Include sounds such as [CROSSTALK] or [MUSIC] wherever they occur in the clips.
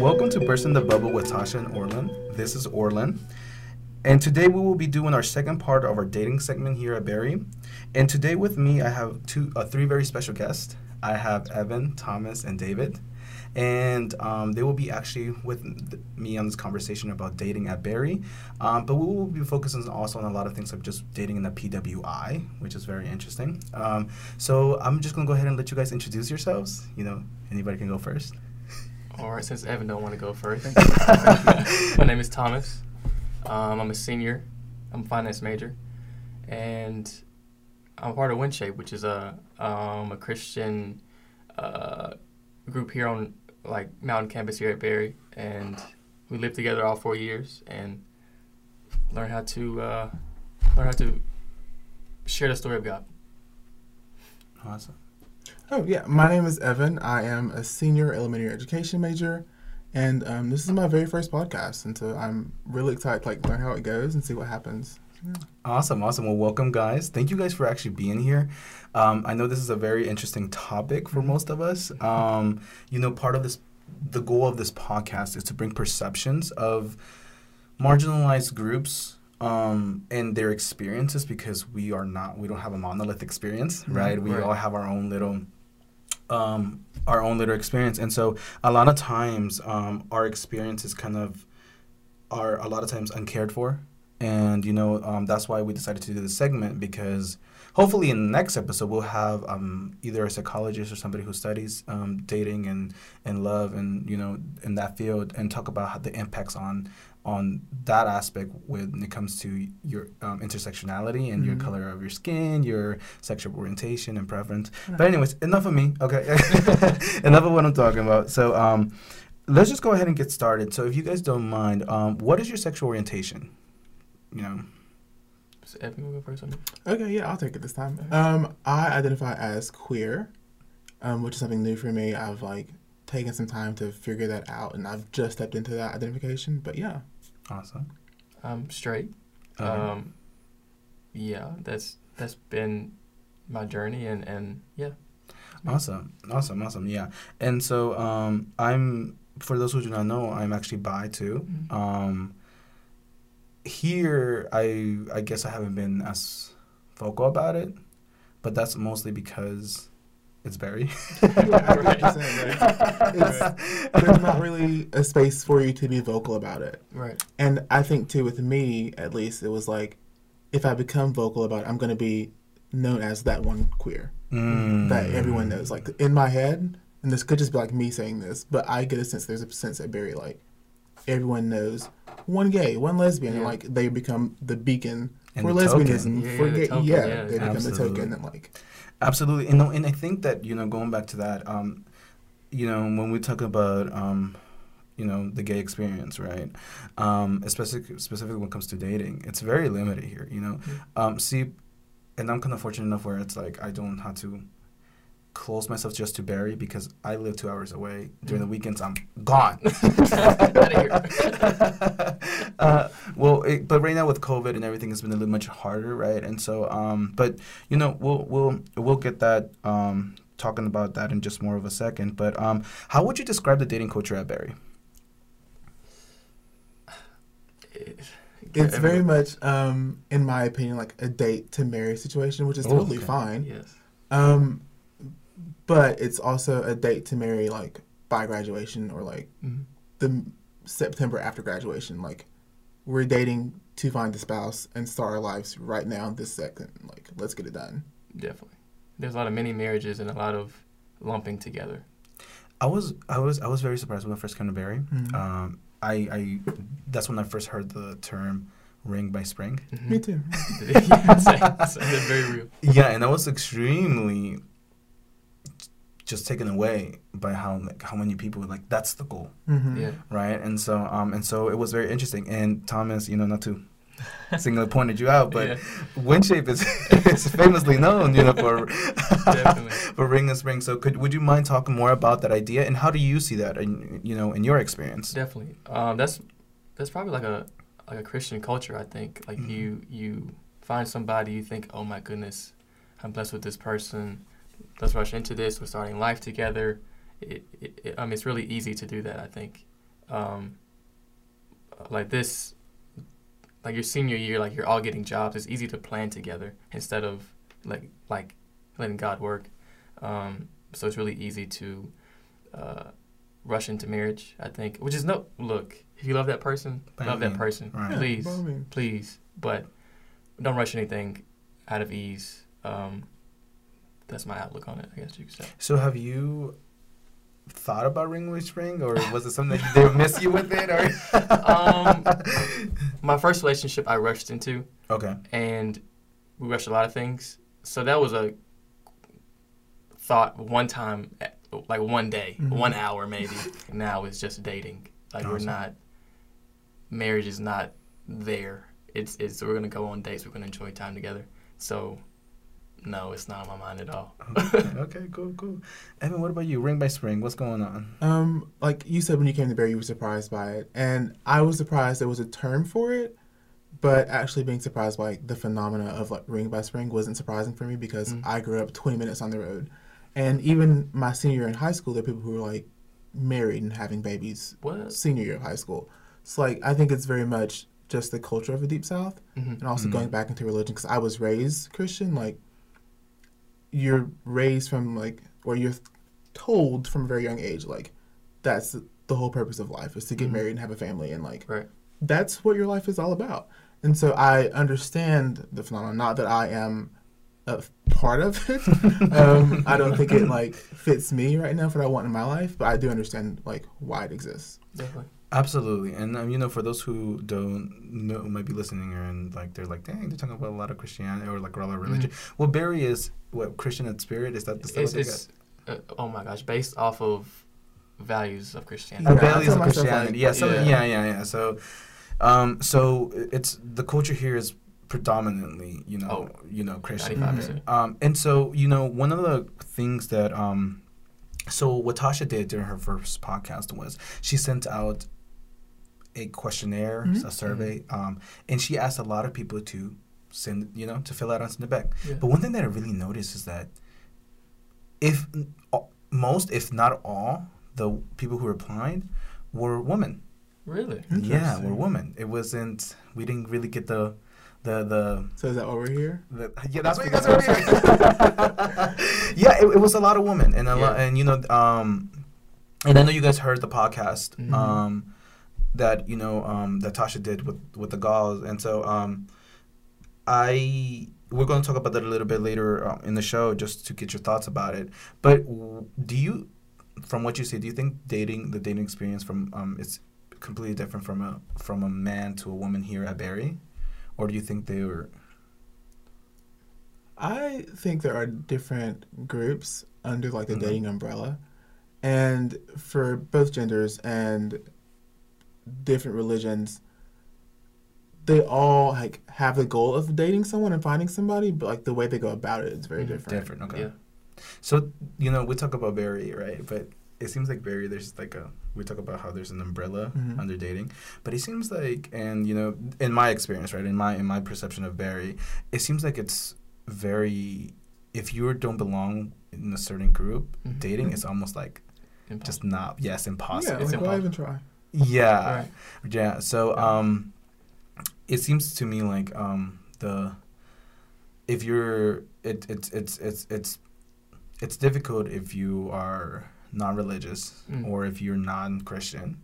Welcome to Bursting the Bubble with Tasha and Orlin. This is Orlin. And today we will be doing our second part of our dating segment here at Berry. And today with me I have two, uh, three very special guests. I have Evan, Thomas, and David. And um, they will be actually with me on this conversation about dating at Berry. Um, but we will be focusing also on a lot of things like just dating in the PWI, which is very interesting. Um, so I'm just going to go ahead and let you guys introduce yourselves. You know, anybody can go first. All right, since Evan don't want to go first, [LAUGHS] my name is Thomas. Um, I'm a senior. I'm a finance major, and I'm part of WinShape, which is a um, a Christian uh, group here on like mountain campus here at Berry, and we lived together all four years and learn how to uh, learn how to share the story of God. Awesome. Oh, yeah. My name is Evan. I am a senior elementary education major. And um, this is my very first podcast. And so I'm really excited to like, learn how it goes and see what happens. Awesome, awesome. Well, welcome, guys. Thank you guys for actually being here. Um, I know this is a very interesting topic for most of us. Um, you know, part of this, the goal of this podcast is to bring perceptions of marginalized groups um, and their experiences because we are not, we don't have a monolith experience, right? We Right. all have our own little um, our own little experience. And so a lot of times um, our experience is kind of are a lot of times uncared for. And you know um, that's why we decided to do this segment because hopefully in the next episode we'll have um, either a psychologist or somebody who studies um, dating and, and love and you know in that field and talk about how the impacts on on that aspect when it comes to your um, intersectionality and your Mhm. color of your skin, your sexual orientation and preference. But anyways, enough of me. Okay, [LAUGHS] enough of what I'm talking about. So um, let's just go ahead and get started. So if you guys don't mind, um, what is your sexual orientation? You know. So Evan, you go first? Okay, yeah, I'll take it this time. Um, I identify as queer, um, which is something new for me. I've like taken some time to figure that out, and I've just stepped into that identification. But yeah, Awesome. I'm straight. Okay. Um, yeah, that's that's been my journey, and and yeah. Awesome, awesome, awesome. Yeah, and so um, I'm for those who do not know, I'm actually bi too. Mhm. Um, here, I I guess I haven't been as vocal about it, but that's mostly because it's Berry. Yeah, I get what you're saying, right? There's not really a space for you to be vocal about it. Right. And I think too, with me at least, it was like, if I become vocal about it, I'm gonna be known as that one queer Mm. that everyone knows. Like in my head, and this could just be like me saying this, but I get a sense there's a sense that Berry like everyone knows one gay, one lesbian, and Yeah. like they become the beacon And for the lesbianism. Yeah, for yeah, the gay, token, yeah, yeah, they become the absolutely. token and like Absolutely, and no, and I think that you know, going back to that, um, you know, when we talk about, um, you know, the gay experience, right? Um, especially specifically when it comes to dating, it's very limited here. You know, um, see, and I'm kind of fortunate enough where it's like I don't have to close myself just to Berry because I live two hours away. During the weekends, I'm gone. [LAUGHS] Outta here. [LAUGHS] uh, well, it, but right now with COVID and everything, it's been a little much harder, right? And so, um, but you know, we'll we'll we'll get that um, talking about that in just more of a second. But um, how would you describe the dating culture at Berry? it's very much, um, in my opinion, like a date to marry situation, which is Oh, totally okay. fine. Yes. Um, but it's also a date to marry like by graduation or like Mhm. the September after graduation. Like we're dating to find a spouse and start our lives right now, this second. Like let's get it done. Definitely. There's a lot of mini marriages and a lot of lumping together. I was I was I was very surprised when I first came to Berry. Mhm. Um, I, I that's when I first heard the term "ring by spring." Mhm. Me too. [LAUGHS] yeah, same, same. Very real. Yeah, and I was extremely just taken away by how like how many people were like that's the goal, hmm Yeah. right? And so um and so it was very interesting. And Thomas, you know, not to single pointed you out, but Yeah. WinShape is [LAUGHS] is famously known, you know, for [LAUGHS] for ring and spring. So could would you mind talking more about that idea and how do you see that in you know in your experience? Definitely. Um, that's that's probably like a like a Christian culture. I think like Mhm. you you find somebody you think, oh my goodness, I'm blessed with this person. Let's rush into this. We're starting life together. It, it, it, I mean, it's really easy to do that. I think, um, like this, like your senior year, like you're all getting jobs. It's easy to plan together instead of like like letting God work. Um, so it's really easy to uh, rush into marriage. I think, which is no look. If you love that person, By love that person, right. Please, by please. But don't rush anything out of ease. Um, that's my outlook on it. I guess you could say. So have you thought about Ring by Spring, or was it something that they miss you with it, or? Um, My first relationship I rushed into, okay. and we rushed a lot of things. So that was a thought one time, like one day, Mhm. one hour maybe. now it's just dating. Like we're not. Marriage is not there. It's it's we're gonna go on dates. We're gonna enjoy time together. So, no, it's not on my mind at all. okay. [LAUGHS] Okay. Cool. Cool. Evan, what about you? Ring by Spring. What's going on? Um, like you said when you came to Bear, you were surprised by it, and I was surprised there was a term for it. But actually, being surprised by the phenomena of like ring by spring wasn't surprising for me because Mm. I grew up 20 minutes on the road, and even my senior year in high school, there are people who were like married and having babies What? senior year of high school. So like I think it's very much just the culture of the deep south, hmm and also Mhm. going back into religion because I was raised Christian. Like you're raised from like or you're told from a very young age like that's the whole purpose of life is to get Mhm. married and have a family and like Right. that's what your life is all about. And so I understand the phenomenon. Not that I am a part of it. [LAUGHS] um, I don't think it like fits me right now for what I want in my life, but I do understand like why it exists. Definitely. Absolutely, and um, you know, for those who don't know, might be listening here and like they're like, dang, they're talking about a lot of Christianity or like a lot of religion. Well, Berry is what Christian in spirit. Is that the stuff It's, they it's uh, oh my gosh, based off of values of? Christianity. Yeah, I values tell of Christianity. yeah, so, yeah. yeah, yeah, yeah. So, um, so it's the culture here is predominantly, you know, Oh, you know, Christian. Ninety-five percent. Um, and so, you know, one of the things that, um, so what Tasha did during her first podcast was she sent out a questionnaire, Mhm. a survey, um, and she asked a lot of people to send, you know, to fill out and send it back. Yeah. But one thing that I really noticed is that if uh, most, if not all, the people who replied were women. Really? Yeah, Interesting. were women. It wasn't. We didn't really get the, the the So is that why we're here? the, yeah, that's what you guys are doing. [LAUGHS] yeah, it, it was a lot of women, and a lot, and you know, um, and I know you guys heard the podcast, Mhm. um, that you know, um, that Tasha did with with the Gauls, and so, um, I we're going to talk about that a little bit later um, in the show, just to get your thoughts about it. But do you, from what you say, do you think dating the dating experience from um, is completely different from a from a man to a woman here at Berry, or do you think they were? I think there are different groups under like the Mhm. dating umbrella, and for both genders and different religions, they all like have the goal of dating someone and finding somebody, but like the way they go about it is very Mhm. different. Different, okay. Yeah. So you know, we talk about Berry, right? But it seems like Berry, there's like a we talk about how there's an umbrella Mhm. under dating, but it seems like, and you know, in my experience, right, in my in my perception of Berry, it seems like it's very if you don't belong in a certain group, Mhm. dating is almost like Impossible. just not yes Yeah, impossible. It's like, why even try? Yeah, Right. yeah. So um, it seems to me like um the if you're it it's it's it's it's it's difficult if you are non-religious Mm. or if you're non-Christian.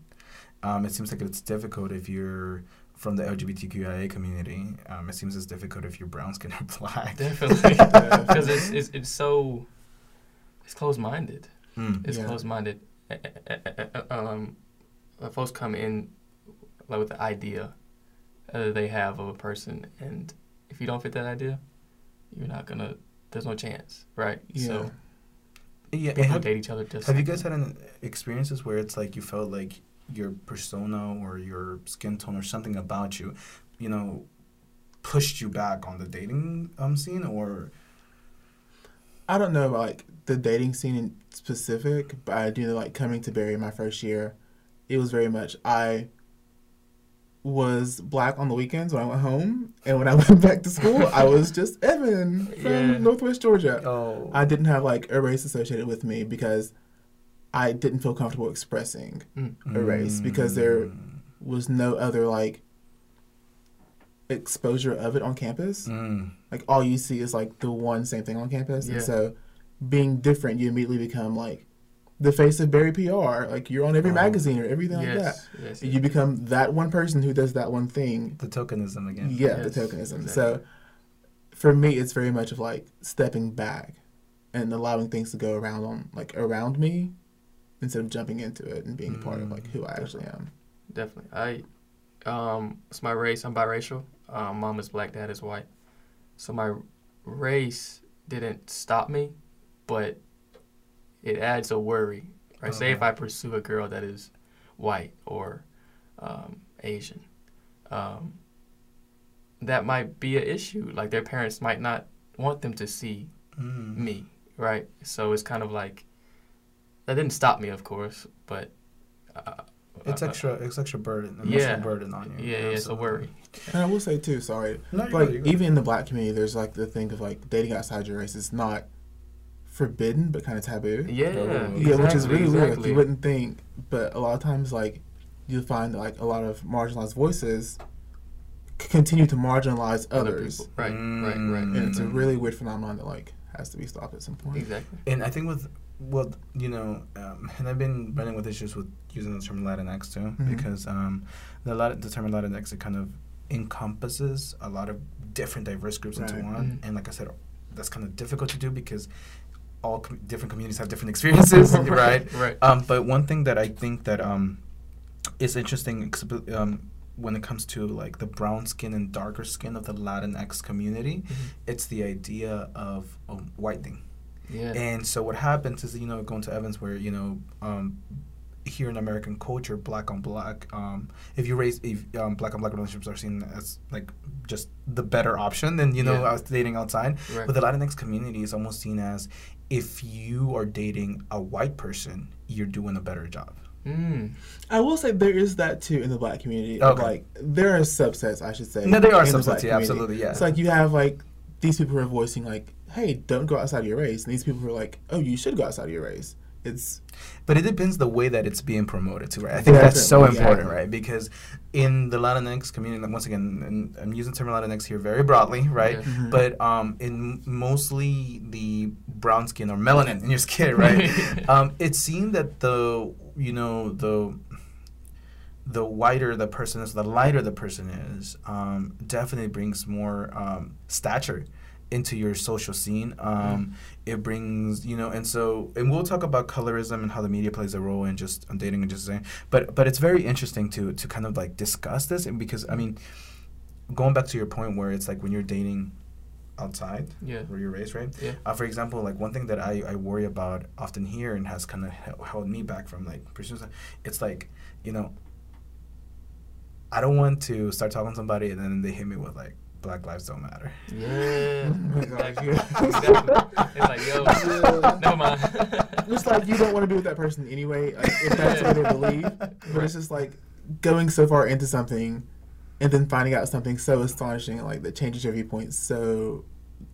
Um, it seems like it's difficult if you're from the LGBTQIA community. Um, it seems it's difficult if you're brown skin or [LAUGHS] black. Definitely, Yeah. because it's, it's it's so it's closed-minded. Mm. It's Yeah. closed-minded. Eh, eh, Um, uh, folks come in like with the idea uh, they have of a person, and if you don't fit that idea, you're not gonna. There's no chance, right? Yeah. So Yeah. people have, date each other just. have you guys had an experiences where it's like you felt like your persona or your skin tone or something about you, you know, pushed you back on the dating um scene or I don't know about like the dating scene in specific, but I do know like coming to Berry my first year, it was very much I was black on the weekends when I went home, and when I [LAUGHS] went back to school, I was [LAUGHS] just Evan from Yeah. Northwest Georgia. Oh. I didn't have like a race associated with me because I didn't feel comfortable expressing Mm. a race because there was no other like exposure of it on campus. Mm. Like all you see is like the one same thing on campus, Yeah. and so being different, you immediately become like the face of Berry PR. Like you're on every Oh. magazine or everything like that. yes, yes, You become that one person who does that one thing. The tokenism again. Yeah, Yes, the tokenism. exactly. So for me, it's very much of like stepping back and allowing things to go around on like around me instead of jumping into it and being a part of like who I actually am. definitely. I, um, it's my race. I'm biracial. Um, mom is black, dad is white. So my race didn't stop me, but it adds a worry. Right? Say if I pursue a girl that is white or um, Asian, um, that might be an issue. Like their parents might not want them to see Mm. me, right? So it's kind of like that didn't stop me, of course, but uh, It's uh, extra. It's extra burden. Emotional yeah. burden on you. Yeah, yeah, it's a worry. And I will say too, sorry, No, you're like you're even in the black community, there's like the thing of like dating outside your race is not forbidden but kind of taboo. Yeah, Oh. Yeah, which is exactly, really weird. Like, you wouldn't think, but a lot of times, like you'll find that, like a lot of marginalized voices c- continue to marginalize Other others, people. Right, right, right. Mm. and it's a really weird phenomenon that like has to be stopped at some point. Exactly. And I think with well, you know, um, and I've been running with issues with using the term Latinx too, Mhm. because um, the Lat- the term Latinx it kind of encompasses a lot of different diverse groups into Right. one, Mhm. and like I said, that's kind of difficult to do because all com- different communities have different experiences, [LAUGHS] right? Right. Um, but one thing that I think that um, is interesting um, when it comes to like the brown skin and darker skin of the Latinx community, Mhm. it's the idea of um, whitening. Yeah. And so what happens is, you know, going to Evans, where you know, um, here in American culture, black on black, um, if you raise, if um, black on black relationships are seen as like just the better option than you know Yeah. us dating outside. right. But the Latinx community is almost seen as if you are dating a white person, you're doing a better job. mm. I will say there is that too in the black community. Okay. Like there are subsets, I should say. No, there are in the subsets, yeah, community. absolutely, yeah. It's like you have like these people who are voicing like, "Hey, don't go outside of your race," and these people who are like, "Oh, you should go outside of your race." It's But it depends the way that it's being promoted too, right? I think that's so yeah. important, right? Because in the Latinx community, like, once again, and I'm using the term Latinx here very broadly, right? Yeah. Mhm. But um, in mostly the brown skin or melanin in your skin, right? [LAUGHS] um, it's seen that the you know the the whiter the person is, the lighter the person is, um, definitely brings more um, stature into your social scene. Um, It brings, you know, and so, and we'll talk about colorism and how the media plays a role in just on dating and just saying, but but it's very interesting to to kind of like discuss this, and because I mean, going back to your point where it's like when you're dating outside Yeah. where you're raised, right? Yeah. Uh, for example, like one thing that I, I worry about often here and has kind of held me back from like pursuing, it's like, you know, I don't want to start talking to somebody and then they hit me with like Black Lives Don't Matter. Yeah. [LAUGHS] Oh exactly. It's like, yo, Yeah. never mind. [LAUGHS] it's like you don't want to be with that person anyway, like, if that's what they believe. But it's just like going so far into something and then finding out something so astonishing, like that changes your viewpoint so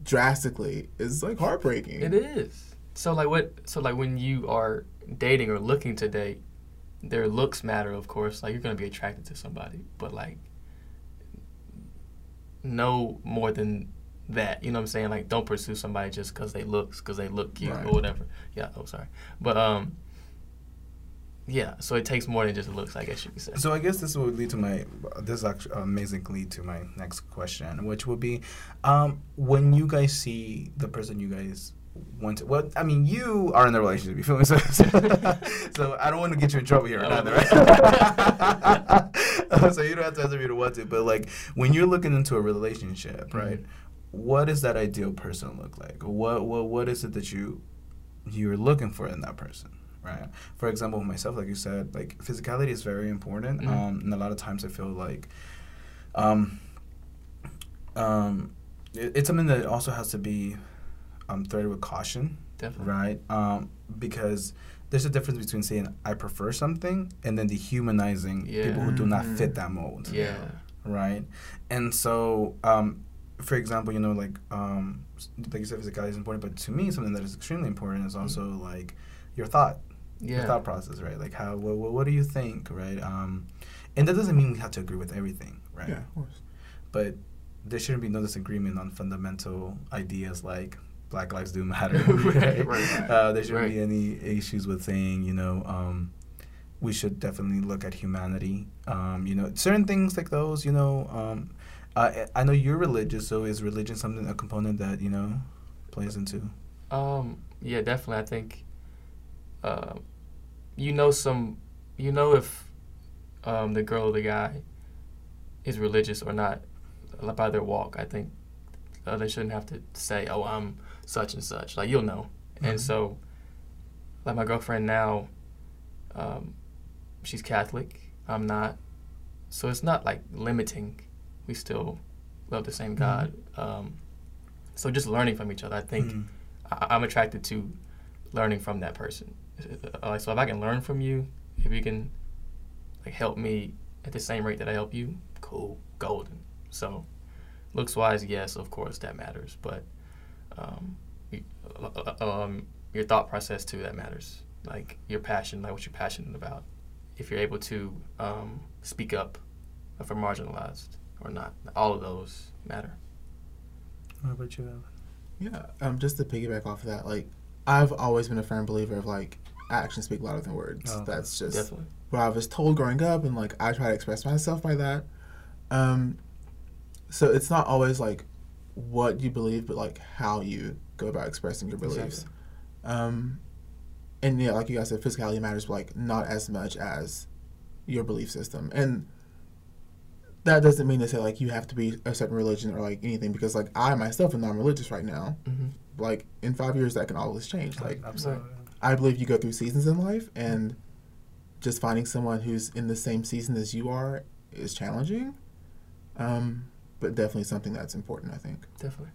drastically, is like heartbreaking. It is. So like what? So like when you are dating or looking to date, their looks matter, of course. Like you're gonna be attracted to somebody, but like no more than that. You know what I'm saying? Like don't pursue somebody just because they looks, because they look cute Right. or whatever. Yeah. Oh, sorry. But um. Yeah, so it takes more than just looks, I guess you could say. So I guess this would lead to my, this is actually amazing lead to my next question, which would be, um, when you guys see the person you guys want to, well, I mean, you are in the relationship, you feel me? [LAUGHS] So, so I don't want to get you in trouble here or Oh. nothing, right? [LAUGHS] so you don't have to answer me to want to, but like when you're looking into a relationship, Mm-hmm. right? What does that ideal person look like? What what what is it that you you're looking for in that person? Right. For example, myself, like you said, like physicality is very important. Mhm. Um, and a lot of times I feel like, um, um, it, it's something that also has to be, um, threaded with caution Definitely. right? Um, because there's a difference between saying I prefer something and then dehumanizing Yeah. people who do not Mhm. fit that mold. Yeah. Right. And so, um, for example, you know, like um, like you said, physicality is important, but to me, something that is extremely important is also like your thought, your thought process, right? Like how, what, what do you think, right? Um, and that doesn't mean we have to agree with everything, right? Yeah, of course. But there shouldn't be no disagreement on fundamental ideas like Black lives do matter. [LAUGHS] [LAUGHS] Right, right. Uh, there shouldn't Right. be any issues with saying, you know, um, we should definitely look at humanity. Um, you know, certain things like those, you know. Um, I, I know you're religious, so is religion something, a component that, you know, plays into? Um, yeah, definitely. I think, uh, you know, some, you know, if um, the girl or the guy is religious or not uh, by their walk. I think uh, they shouldn't have to say, "Oh, I'm such and such." Like you'll know. And Mhm. so, like my girlfriend now, um, she's Catholic. I'm not. So it's not like limiting. We still love the same God. Um, so just learning from each other. I think. Mm. I, I'm attracted to learning from that person. Uh, Like, so if I can learn from you, if you can like help me at the same rate that I help you, cool, golden. So, looks wise, yes, of course that matters, but um, um, your thought process too that matters. Like your passion, like what you're passionate about. If you're able to um, speak up if you're marginalized or not, all of those matter. What about you, Evan? Yeah, um, just to piggyback off of that, like I've always been a firm believer of like actions speak louder than words. Oh. That's just Definitely. what I was told growing up, and like I try to express myself by that. Um, so it's not always like what you believe, but like how you go about expressing your beliefs. Um, and yeah, like you guys said, physicality matters, but like not as much as your belief system. And that doesn't mean to say like you have to be a certain religion or like anything, because like I myself am non-religious right now. hmm Like in five years, that can always change. Like absolutely. I believe you go through seasons in life, and just finding someone who's in the same season as you are is challenging. Um, but definitely something that's important, I think. Definitely.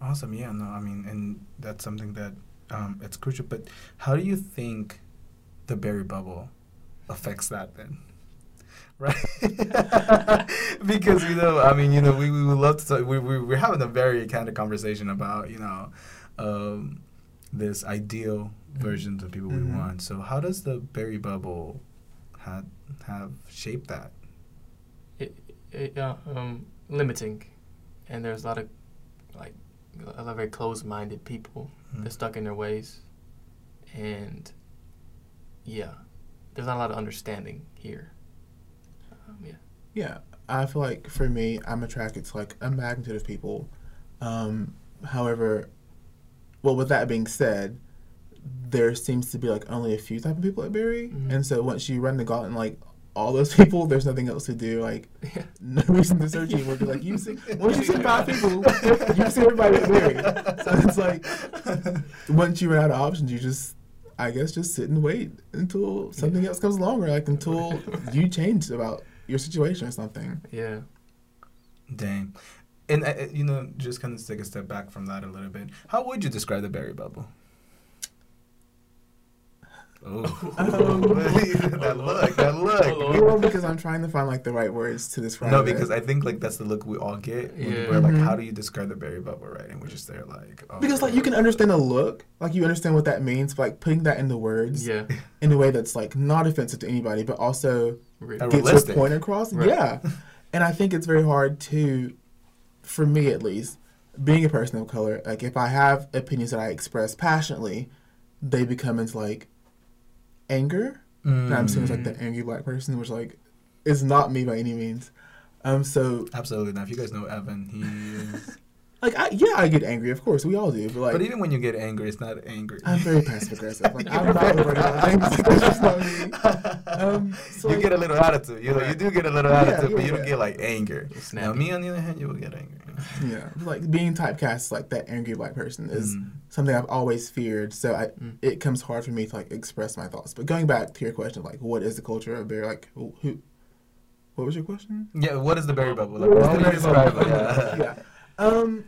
Awesome. Yeah. No. I mean, and that's something that um, it's crucial. But how do you think the berry bubble affects that then? [LAUGHS] Right. [LAUGHS] because you know, I mean, you know, we, we would love to. Talk, we, we we're having a very kind of conversation about you know, um, this ideal versions of people Mhm. we want. So how does the berry bubble have have shaped that? it, it, uh, um, limiting, and there's a lot of a lot of very closed-minded people. Mm. They're stuck in their ways, and yeah, there's not a lot of understanding here. Um, yeah, Yeah, I feel like for me, I'm attracted to like a magnitude of people. Um, however, well, with that being said, there seems to be like only a few type of people at Berry, Mhm. and so once you run the gauntlet, and, like all those people, there's nothing else to do. Like yeah, [LAUGHS] no reason to search anymore. 'cause, Like you see, once you see five people, you see everybody at Berry. So it's like once you run out of options, you just, I guess, just sit and wait until something else comes along, or like until you change about your situation or something. yeah. Dang. And uh, uh, you know, just kind of take a step back from that a little bit. How would you describe the berry bubble? Oh, [LAUGHS] Um, [LAUGHS] that look, that look. Lord. Well, because I'm trying to find like the right words to describe No, it. because I think like that's the look we all get. When Yeah. We're like, Mhm. how do you describe the berry bubble, right? And we're just there like, oh, because like you can understand a look, like you understand what that means, but like putting that into words Yeah, in a way that's like not offensive to anybody, but also really. Gets Realistic. your point across. Right. Yeah, and I think it's very hard to, for me at least, being a person of color. Like if I have opinions that I express passionately, they become into like anger. And I'm seeing as like Mm. the angry black person, which like is not me by any means. Um, so Absolutely. Now, if you guys know Evan, he is. [LAUGHS] like I, yeah, I get angry, of course, we all do, but like but even when you get angry, it's not angry. I'm very passive aggressive. Like [LAUGHS] I'm not over [LAUGHS] things. [LAUGHS] That's just. Um, so, you like- get a little attitude. You know, you do get a little Yeah, attitude, but yeah, you don't get like anger. Now, me on the other hand, you will get angry. Yeah, like being typecast like that angry black person is Mm. something I've always feared. So I, Mm. it comes hard for me to like express my thoughts. But going back to your question, like what is the culture of bear? Like who? who what was your question? Yeah, what is the berry bubble? Like, What how is would the berry bubble? Yeah. yeah. Um,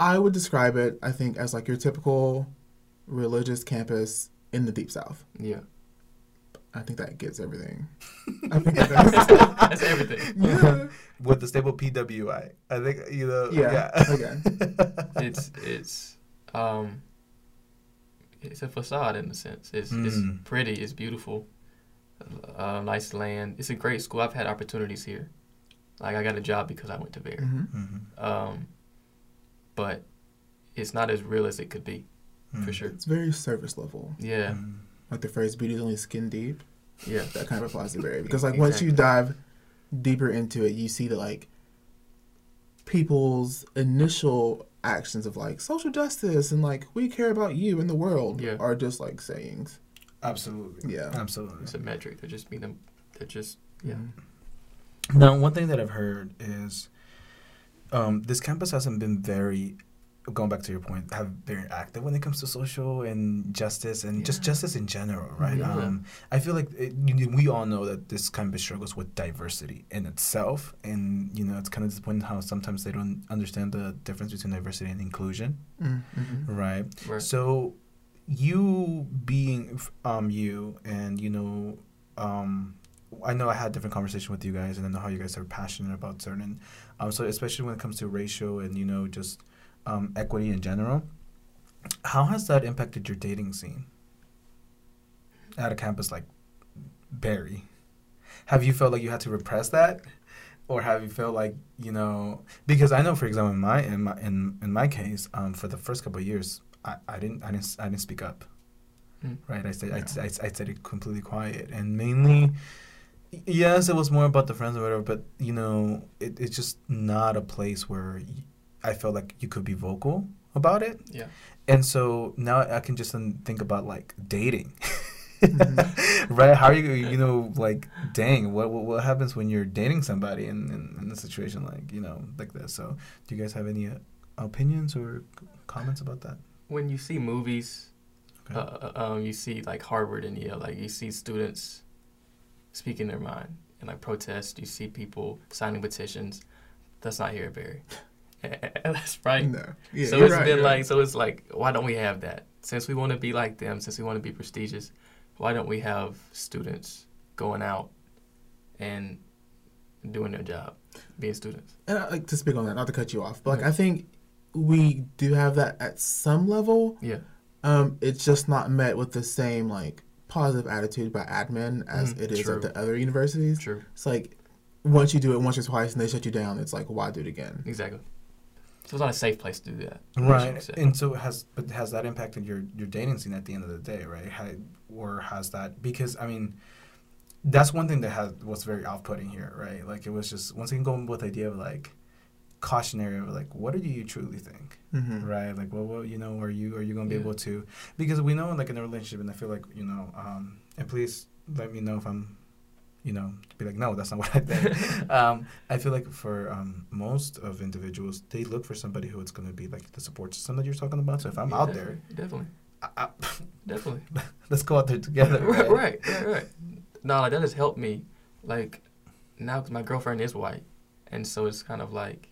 I would describe it. I think as like your typical religious campus in the deep south. Yeah, I think that gets everything. [LAUGHS] I think that does. that's everything. [LAUGHS] yeah. With the stable PWI, I think you know. Yeah, Yeah. okay. [LAUGHS] It's it's um, it's a facade in a sense. It's it's Mm. pretty. It's beautiful. Uh, nice land. It's a great school. I've had opportunities here. Like I got a job because I went to Berry. hmm Mhm. Um, but it's not as real as it could be, for Mm. sure. It's very surface level. Yeah, Mm. Like the phrase "beauty is only skin deep." yeah, That kind of applies to Berry [LAUGHS] because, like, once you dive deeper into it, you see that like people's initial actions of like social justice and like we care about you and the world Yeah. are just like sayings. Absolutely. Yeah. Absolutely. it's a metric. They're just being them. They're just yeah. Mhm. Now, one thing that I've heard is um, this campus hasn't been very, going back to your point, have very active when it comes to social and justice and just justice in general, right? Yeah. Um, I feel like it, you we all know that this campus struggles with diversity in itself, and you know it's kind of disappointing how sometimes they don't understand the difference between diversity and inclusion, Mhm. right? Right. So, you being um you and you know um I know I had different conversation with you guys and I know how you guys are passionate about certain um so especially when it comes to racial and you know just um equity in general. How has that impacted your dating scene at a campus like Berry? Have you felt like you had to repress that? Or have you felt like you know? Because I know, for example, in my in my in, in my case, um, for the first couple of years, I, I didn't I didn't I didn't speak up. Mm. Right, I stayed I, Yeah. I, I stayed completely quiet, and mainly, yes, it was more about the friends or whatever. But you know, it, it's just not a place where y- I felt like you could be vocal about it. Yeah. And so now I can just think about like dating. Mhm. [LAUGHS] right? How are you, you know, like, dang, what what, what happens when you're dating somebody in, in, in a situation like, you know, like this? So, do you guys have any uh, opinions or comments about that? When you see movies, Okay. uh, uh, um, you see like Harvard and Yale, like you see students speaking their mind and like protest. You see people signing petitions. That's not here at Berry. [LAUGHS] That's right. No. Yeah, so it's right, been like, right. so it's like, why don't we have that? Since we want to be like them, since we want to be prestigious, why don't we have students going out and doing their job, being students? and I like to speak on that, not to cut you off, but like Yeah. I think we do have that at some level. Yeah, Um, it's just not met with the same like positive attitude by admin as Mm, it is true. at the other universities. true, It's like once you do it once or twice and they shut you down, it's like why do it again? exactly. So it's not a safe place to do that. Right. And so has but has that impacted your your dating scene at the end of the day, right? How, or has that because I mean that's one thing that has was very off-putting here, right? Like it was just once again going with the idea of like cautionary of like what do you truly think, Mm-hmm. right? Like well, well, you know, are you are you gonna be Yeah. able to because we know like in a relationship, and I feel like you know, um, and please let me know if I'm, you know, be like no, that's not [LAUGHS] what I think. [LAUGHS] um, I feel like for um, most of individuals, they look for somebody who is going to be like the support system that you're talking about. So if I'm Yeah, out there, definitely, I, I, [LAUGHS] definitely. let's go out there together. right, Right. right, right, right. No, like that has helped me. Like now, 'cause my girlfriend is white, and so it's kind of like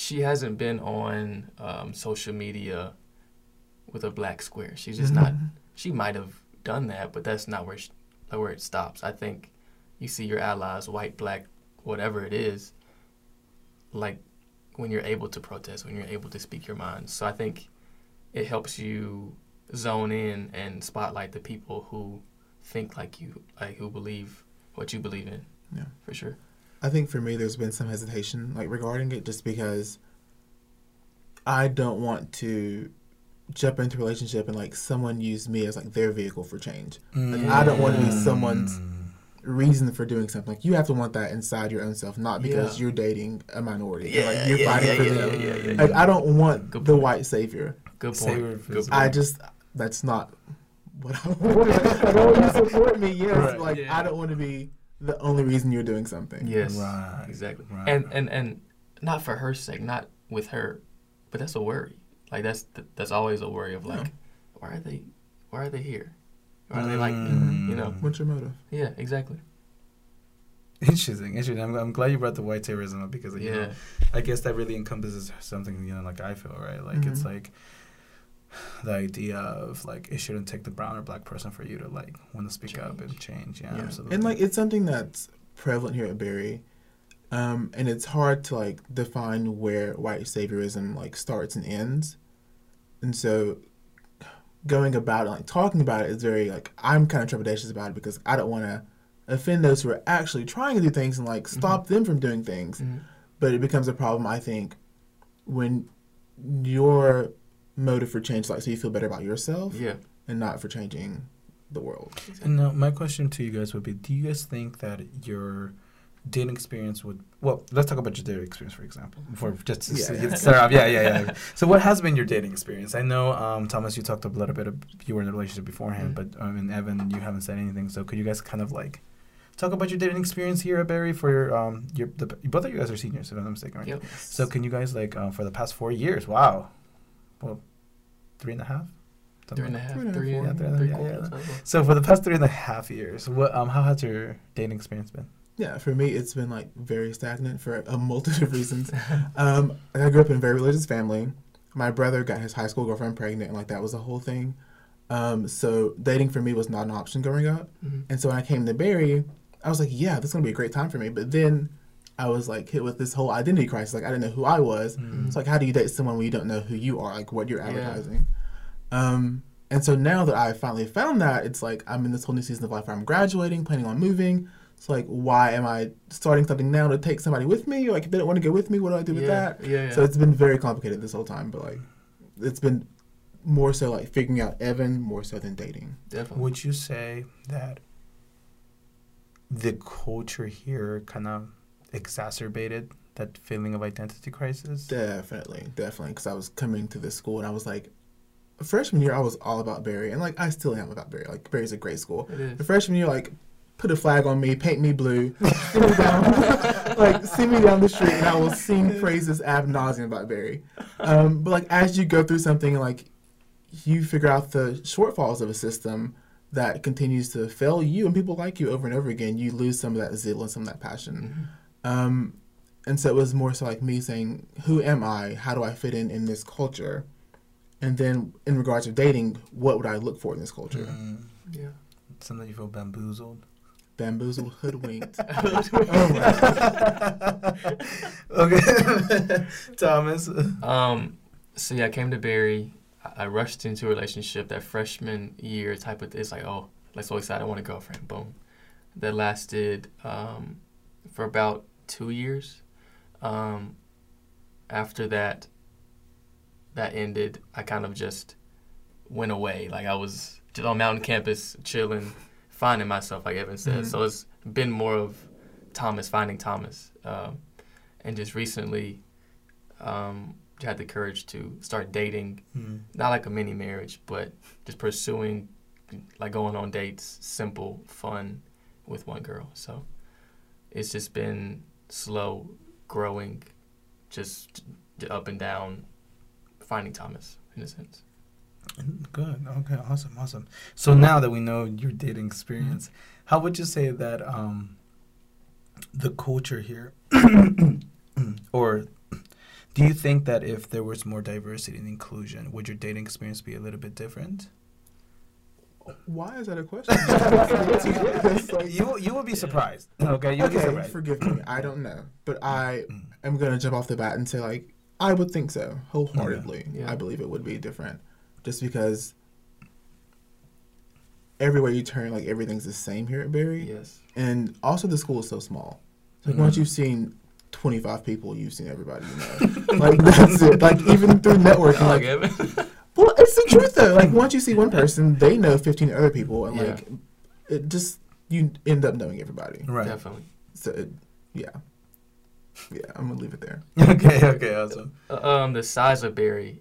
she hasn't been on um, social media with a black square. She's just not. Mm-hmm. She might have done that, but that's not where she, where it stops. I think you see your allies, white, black, whatever it is, like when you're able to protest, when you're able to speak your mind. So I think it helps you zone in and spotlight the people who think like you, like who believe what you believe in. Yeah. for sure. I think for me, there's been some hesitation like regarding it, just because I don't want to jump into a relationship and like someone use me as like their vehicle for change. Like, I don't want to be someone's Mm. reason for doing something. Like you have to want that inside your own self, not because Yeah. you're dating a minority. Yeah, like you're yeah, fighting yeah, for yeah, them. yeah, yeah, Like I don't want Good the point. white savior. Good point. we're Good point. I just that's not what I [LAUGHS] want. I don't want you to support me. Yes, Right. like Yeah. I don't want to be the only reason you're doing something. Yes, Right, exactly. right, and right. and and not for her sake, not with her, but that's a worry. Like that's that's always a worry of like, Yeah. why are they, why are they here? Why are they like me? Mm. You know? What's your motive? Yeah, exactly. Interesting, interesting. I'm, I'm glad you brought the white saviorism up because you know, Yeah, I guess that really encompasses something you know, like I feel right. Like it's Mhm. like the idea of like it shouldn't take the brown or black person for you to like want to speak up and change. Yeah, Yeah. absolutely. And like it's something that's prevalent here at Berry. Um, and it's hard to like define where white saviorism like starts and ends. And so going about it, like talking about it is very like I'm kind of trepidatious about it because I don't want to offend those who are actually trying to do things and like stop them from doing things. Mhm. But it becomes a problem, I think, when your motive for change, like, so you feel better about yourself Yeah. and not for changing the world. And now my question to you guys would be: Do you guys think that your dating experience would? Well, let's talk about your dating experience, for example, before just to Yeah, s- yeah. start off. Yeah, yeah, yeah. [LAUGHS] so, what has been your dating experience? I know, um, Thomas, you talked a little bit. Of, you were in a relationship beforehand, Mhm. but um, and Evan, you haven't said anything. So, could you guys kind of like talk about your dating experience here at Berry for your um your the, both of you guys are seniors, if I'm not mistaken, right? Yep. So, can you guys like uh, for the past four years? Wow, well, three and a half. Three and a half, Three and a half, three, Yeah, three and three yeah, quarters. yeah. So for the past three and a half years, what um how has your dating experience been? Yeah, for me, it's been like very stagnant for a multitude of reasons. Um, I grew up in a very religious family. My brother got his high school girlfriend pregnant, and like that was the whole thing. Um, so dating for me was not an option growing up. Mhm. And so when I came to Berry, I was like, yeah, this is gonna be a great time for me. But then I was like hit with this whole identity crisis. Like I didn't know who I was. It's like how do you date someone when you don't know who you are, like what you're Yeah. advertising? Um, and so now that I finally found that, it's like I'm in this whole new season of life where I'm graduating, planning on moving. It's like, why am I starting something now to take somebody with me? Like, if they don't want to go with me, what do I do with yeah, that? Yeah, yeah. So it's been very complicated this whole time, but like, it's been more so like figuring out Evan more so than dating. definitely. Would you say that the culture here kind of exacerbated that feeling of identity crisis? Definitely, definitely. Because I was coming to this school and I was like, freshman year, I was all about Berry, and like I still am about Berry. Like Berry's a great school. It The freshman year, like, put a flag on me, paint me blue, [LAUGHS] send me down, [LAUGHS] like send me down the street, and I will sing praises ab nauseum about Berry. Um, but like as you go through something, like you figure out the shortfalls of a system that continues to fail you and people like you over and over again. You lose some of that zeal and some of that passion. Mhm. Um, and so it was more so like me saying, "Who am I? How do I fit in in this culture?" And then in regards to dating, what would I look for in this culture? Mm, Yeah. something you feel bamboozled. Bamboozled, hoodwinked. [LAUGHS] [LAUGHS] okay, [LAUGHS] Thomas. Um, so yeah, I came to Berry. I I rushed into a relationship that freshman year type of. It's like, oh, like so excited, I want a girlfriend. Boom. That lasted um, for about two years. Um, after that, that ended. I kind of just went away. Like I was just on mountain campus chilling, finding myself, like Evan said. Mhm. So it's been more of Thomas finding Thomas, um, and just recently um, had the courage to start dating. Mm. Not like a mini marriage, but just pursuing, like going on dates, simple, fun, with one girl. So it's just been slow growing, just up and down, finding Thomas in a sense. Good. Okay. Awesome. Awesome. So now that we know your dating experience, how would you say that um, the culture here, [CLEARS THROAT] or do you think that if there was more diversity and inclusion, would your dating experience be a little bit different? Why is that a question? [LAUGHS] You you will be surprised. [LAUGHS] Okay. You'll be okay, surprised. forgive me. I don't know, but I Mm. am gonna jump off the bat and say like I would think so wholeheartedly. Yeah. I believe it would be different, just because everywhere you turn, like everything's the same here at Berry, Yes. and also the school is so small. Like Mhm. once you've seen. 25 people, you've seen everybody, you know. [LAUGHS] like, that's it. Like, even through networking, Oh, like, Evan. Well, it's the truth though. Like once you see one person, they know fifteen other people, and Yeah. like it just you end up knowing everybody. Right. Definitely. So it, yeah, yeah. I'm gonna leave it there. [LAUGHS] Okay. Okay. Awesome. Uh, um, the size of Berry,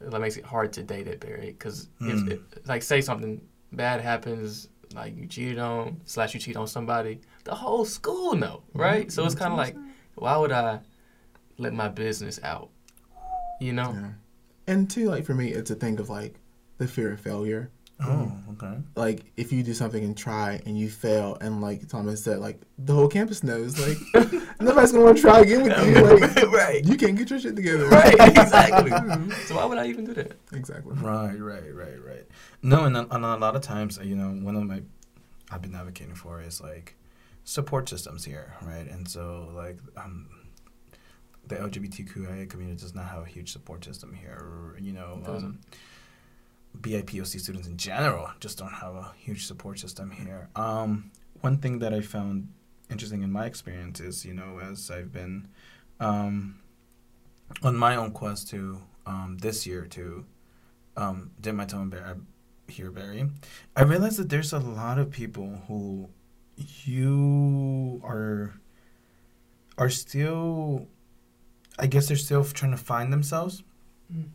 that makes it hard to date at Berry because Mm. if, if like say something bad happens, like you cheated on slash you cheat on somebody, the whole school know, right? So it's kind of like, why would I let my business out? You know? Yeah. And two, like for me, it's a thing of like the fear of failure. Oh, okay. Like if you do something and try and you fail, and like Thomas said, like the whole campus knows, like [LAUGHS] nobody's gonna want to try again with [LAUGHS] you. Like Right. you can't get your shit together. [LAUGHS] Right, exactly. so why would I even do that? Exactly. Right, right, right, right. No, and, a- and a lot of times, you know, one of my I've been advocating for is like support systems here, right? And so like um, the LGBTQIA community does not have a huge support system here. Or, you know, um, BIPOC students in general just don't have a huge support system here. Um, one thing that I found interesting in my experience is, you know, as I've been um, on my own quest to um, this year to um, dip my toe in here, Berry, I realized that there's a lot of people who you are are still, I guess they're still trying to find themselves, Mm.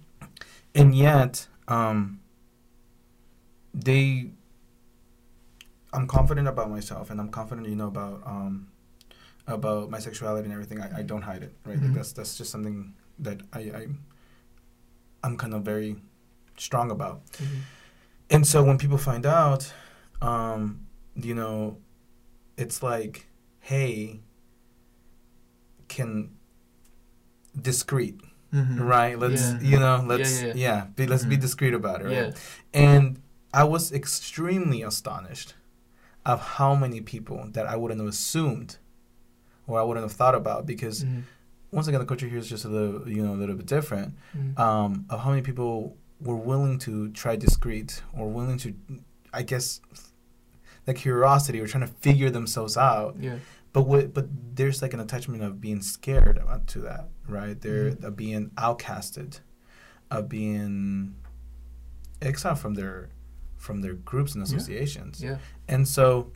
and yet um, they. I'm confident about myself, and I'm confident, you know, about um, about my sexuality and everything. I, I don't hide it, right? Like Mhm. that's that's just something that I, I I'm kind of very strong about. And so when people find out, um, you know, it's like, hey, can discreet, Mhm. right? Let's Yeah. you know, let's yeah, yeah. be, let's be Mhm. discreet about it, right? Yeah. And I was extremely astonished of how many people that I wouldn't have assumed or I wouldn't have thought about because Mhm. once again the culture here is just a little you know a little bit different Mhm. um, of how many people were willing to try discreet or willing to, I guess, the curiosity or trying to figure themselves out. yeah. But what, but there's like an attachment of being scared about to that, right? They're Mhm. of being outcasted, of being exiled from their from their groups and associations. Yeah. And so,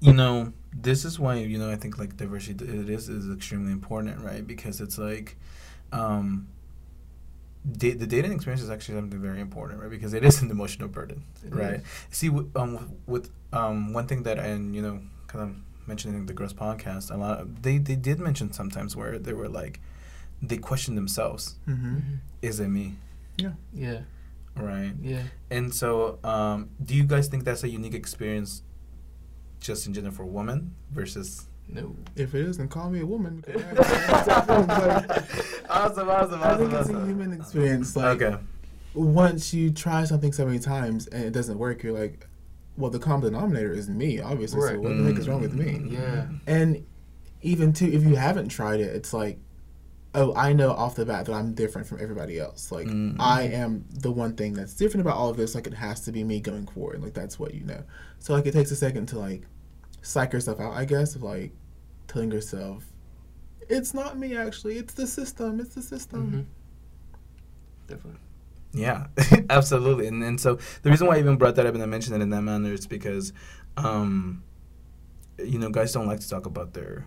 you know, this is why you know I think like diversity it is is extremely important, right? Because it's like, um, da- the dating experience is actually something very important, right? Because it is an emotional burden, It right? is. See, w- um, with um, one thing that and you know, kind of mentioning the girls podcast, a lot of, they they did mention sometimes where they were like, they questioned themselves, Mhm. Mhm. is it me, Yeah. Yeah. Right? Yeah. And so, um, do you guys think that's a unique experience, just in general for women versus? No. If it is, then call me a woman. because I- [LAUGHS] awesome, awesome, I think it's a human experience. Like okay. once you try something so many times and it doesn't work, you're like, well, the common denominator is me, obviously. So Right. what the heck is wrong with me? Yeah. And even too, if you haven't tried it, it's like, oh, I know off the bat that I'm different from everybody else. Like Mm. I am the one thing that's different about all of this. Like it has to be me going forward. Like that's what you know. So like it takes a second to like psych yourself out. I guess of like telling yourself, it's not me actually. It's the system. It's the system. Mhm. Definitely. Yeah, [LAUGHS] absolutely. And and so the reason why I even brought that up and I mentioned it in that manner is because, um, you know, guys don't like to talk about their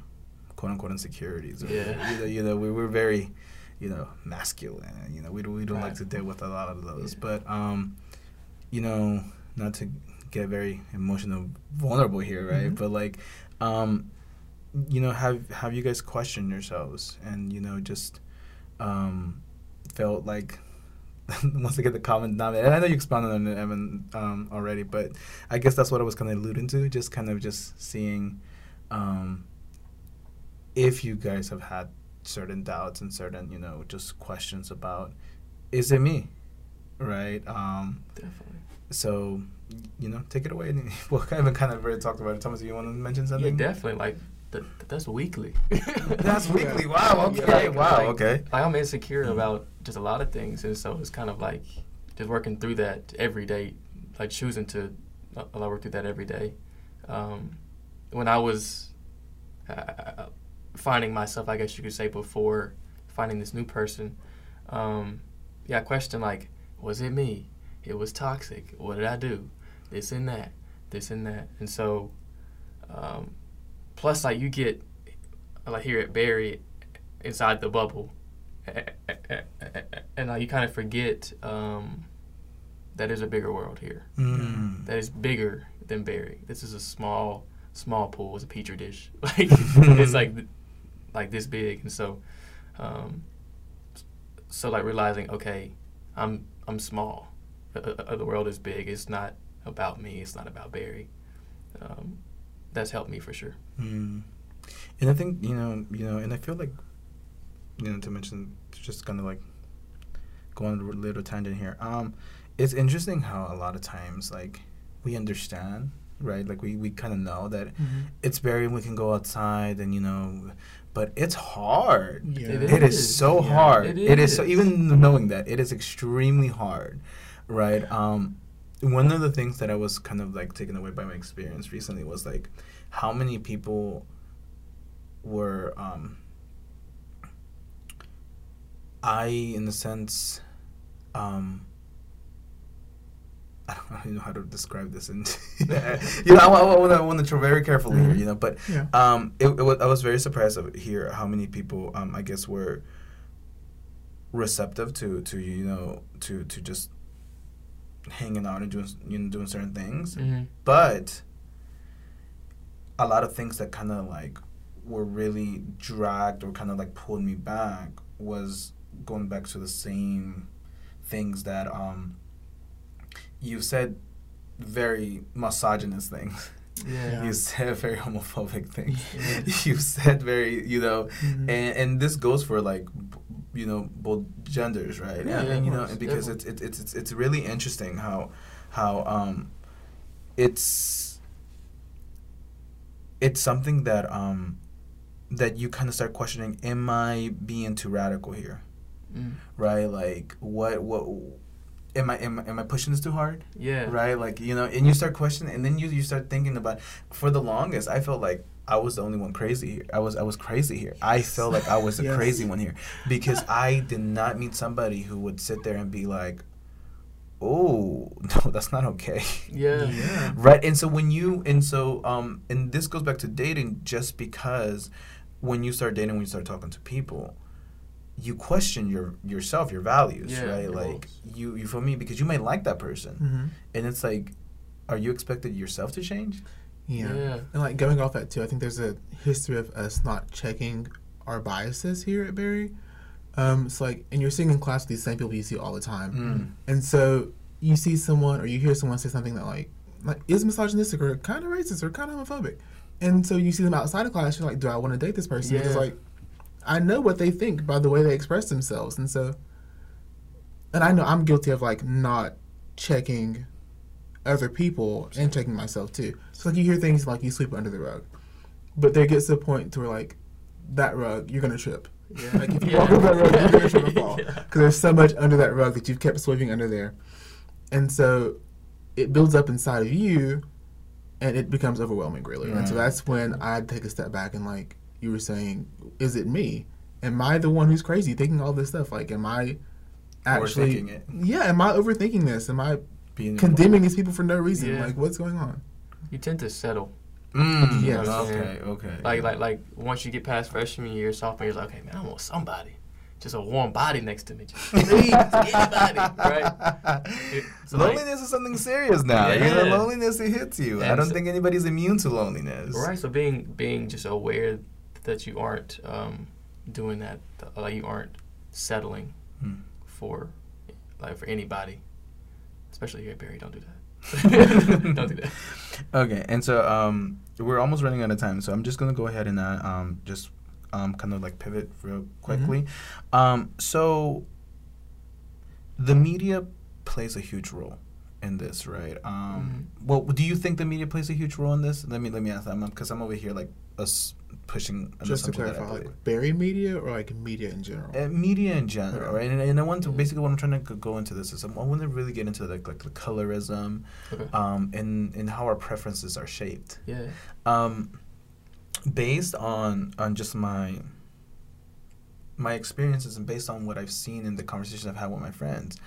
quote unquote insecurities. Or, Yeah. You know, you know, we we're very, you know, masculine. You know, we don't we don't like to deal with a lot of those. Yeah. But um, you know, not to get very emotional, vulnerable here, right? Mhm. But like, um, you know, have have you guys questioned yourselves and you know just um felt like [LAUGHS] once again the common denominator and I know you expounded on it Evan um already but I guess that's what I was kind of alluding to just kind of just seeing um if you guys have had certain doubts and certain you know just questions about is it me right um Definitely. so you know take it away and [LAUGHS] well I haven't kind of already talked about it Thomas do you want to mention Yeah, something definitely. Like th- that's weekly. [LAUGHS] that's weekly wow okay Yeah, like- wow like- okay Like I'm insecure about just a lot of things, and so it's kind of like just working through that every day, like choosing to uh, allow work through that every day. Um, when I was uh, uh, finding myself, I guess you could say, before finding this new person, um, yeah, I questioned like, was it me? It was toxic. What did I do? This and that, this and that, and so. Um, plus, like you get, like here at Berry, inside the bubble, and like you kind of forget um, that there's a bigger world here mm. that is bigger than Berry. This is a small, small pool. It's a petri dish. [LAUGHS] Like it's like, th- like this big, and so, um, so like realizing, okay, I'm I'm small, uh, uh, the world is big. It's not about me. It's not about Berry. Um, that's helped me for sure. Mm. And I think you know, you know, and I feel like, you know, to mention, just kind of like go on a little tangent here. Um, it's interesting how a lot of times like we understand, right? Like we we kind of know that Mm-hmm. it's Berry and we can go outside and you know, but it's hard. Yeah. It It is is. so Yeah, hard. it it is so even knowing that it is extremely hard, right? Um, one of the things that I was kind of like taken away by my experience recently was like how many people were um, I in the sense um, [LAUGHS] I don't really know how to describe this and [LAUGHS] you know I, I, want to I want to tread very carefully here Mhm. you know but Yeah. um, it, it was, I was very surprised to hear how many people, um, I guess, were receptive to, to you know to, to just hanging out and doing you know doing certain things, Mm-hmm. but a lot of things that kind of like were really dragged or kind of like pulled me back was going back to the same things that um you said very misogynist things. Yeah. [LAUGHS] You said very homophobic things. Yeah. [LAUGHS] you said very, you know, Mhm. and and this goes for like, you know, both genders, right? Yeah, and, yeah, and, you of know, and because it's, it's it's it's it's really interesting how how um it's it's something that um that you kind of start questioning am i being too radical here Mm. right like what what am i am, I- am i pushing this too hard Yeah. right like you know and you start questioning and then you you start thinking about for the longest i felt like i was the only one crazy here i was i was crazy here i felt like i was the [LAUGHS] Yes. crazy one here because [LAUGHS] i did not meet somebody who would sit there and be like oh [LAUGHS] no that's not okay Yeah. Yeah. right and so when you and so um and this goes back to dating just because when you start dating when you start talking to people you question your yourself your values Yeah, right of like course. you you feel me because you may like that person Mm-hmm. and it's like are you expected yourself to change Yeah. Yeah. And like going off that too, I think there's a history of us not checking our biases here at Berry. Um, it's like, and you're sitting in class with these same people you see all the time, Mm. and so you see someone or you hear someone say something that like like is misogynistic or kind of racist or kind of homophobic, and so you see them outside of class, you're like, do I want to date this person? Because Yeah. like, I know what they think by the way they express themselves, and so, and I know I'm guilty of like not checking other people and checking myself too. So like you hear things like you sweep it under the rug, but there gets to a point to where like that rug you're gonna trip. Yeah. [LAUGHS] Like if you Yeah. walk over that rug, you're gonna trip and [LAUGHS] fall Yeah. because there's so much under that rug that you've kept sweeping under there, and so it builds up inside of you, and it becomes overwhelming really. And so that's when I take a step back and like you were saying, is it me? Am I the one who's crazy thinking all this stuff? Like, am I actually? Overthinking it. Yeah, am I overthinking this? Am I being condemning these people for no reason? Yeah. Like, what's going on? You tend to settle. mm, Yes. okay okay Like like like once you get past freshman year, sophomore year, you're like, okay, man, I want somebody. Just a warm body next to me. Just [LAUGHS] anybody, right? It- so, like- loneliness is something serious now. You know, Yeah. loneliness it hits you. I don't so- think anybody's immune to loneliness. Right. So being being just aware that you aren't um, doing that, like you aren't settling Hmm. for like for anybody, especially here at Berry. Don't do that. [LAUGHS] don't do that. Okay, and so um, we're almost running out of time, so I'm just gonna go ahead and uh, um, just um, kind of like pivot real quickly. Um, so the media plays a huge role in this, right? Um, Well, do you think the media plays a huge role in this? Let me let me ask that because I'm over here like us pushing Just to assumption that I clarify, like Berry media or like media in general? Uh, media in general, right? And, and I want to Yeah. basically what I'm trying to go- into this is um, I want to really get into like like the colorism, Okay. um, and and how our preferences are shaped. Yeah. Um, based on on just my my experiences and based on what I've seen in the conversations I've had with my friends,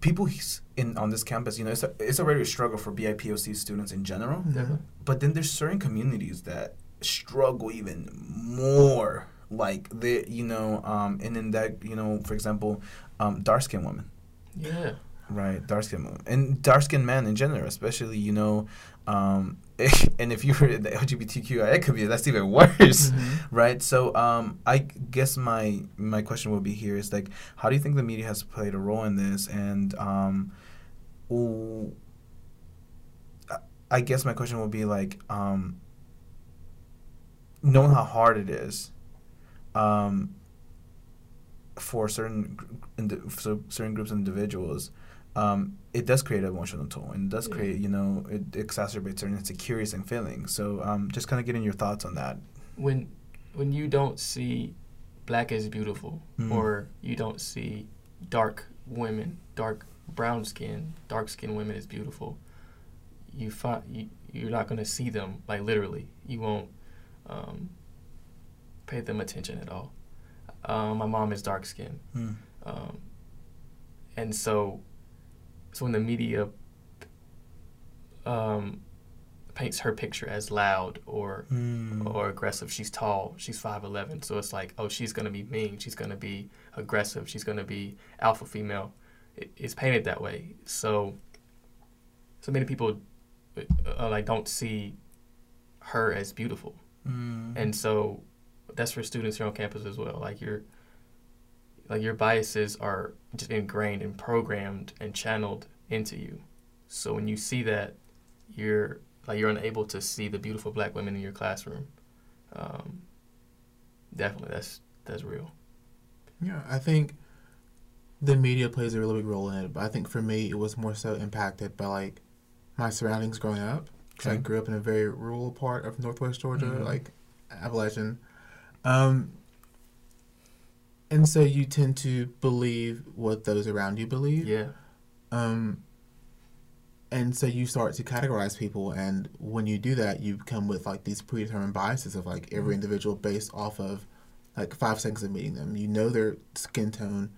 people in on this campus, you know, it's a, it's already a struggle for BIPOC students in general. Mhm. But then there's certain communities that struggle even more. Like they, you know, um, and in that, you know, for example, um, dark skinned women, Yeah. Right, dark skin women and dark skinned men in general, especially you know, um, [LAUGHS] and if you're the LGBTQIA community, that's even worse, Mm-hmm. right? So, um, I guess my my question would be here is like, how do you think the media has played a role in this? And um, ooh, I- I guess my question would be like, um, knowing how hard it is, um, for certain so certain groups of individuals, um, it does create an emotional toll and it does Yeah. create you know it exacerbates certain insecurities and feelings. So um, just kind of getting your thoughts on that. when when you don't see black as beautiful Mhm. or you don't see dark women dark brown skin dark skinned women as beautiful you find you, you're not going to see them like literally you won't um, pay them attention at all um, my mom is dark skinned Mm. um, and so so when the media um, paints her picture as loud or Mm. or aggressive. She's tall. She's five eleven. So it's like, oh, she's gonna be mean. She's gonna be aggressive. She's gonna be alpha female. It, it's painted that way. So so many people uh, like don't see her as beautiful, Mm. and so that's for students here on campus as well. Like your like your biases are just ingrained and programmed and channeled into you. So when you see that, you're like you're unable to see the beautiful black women in your classroom. Um, definitely, that's that's real. Yeah, I think the media plays a really big role in it. But I think for me, it was more so impacted by like my surroundings growing up. 'Cause I grew up in a very rural part of Northwest Georgia, Mhm. like Appalachian. Um, and so you tend to believe what those around you believe. Yeah, Um, and so you start to categorize people, and when you do that, you come with like these predetermined biases of like every individual based off of like five seconds of meeting them. You know their skin tone,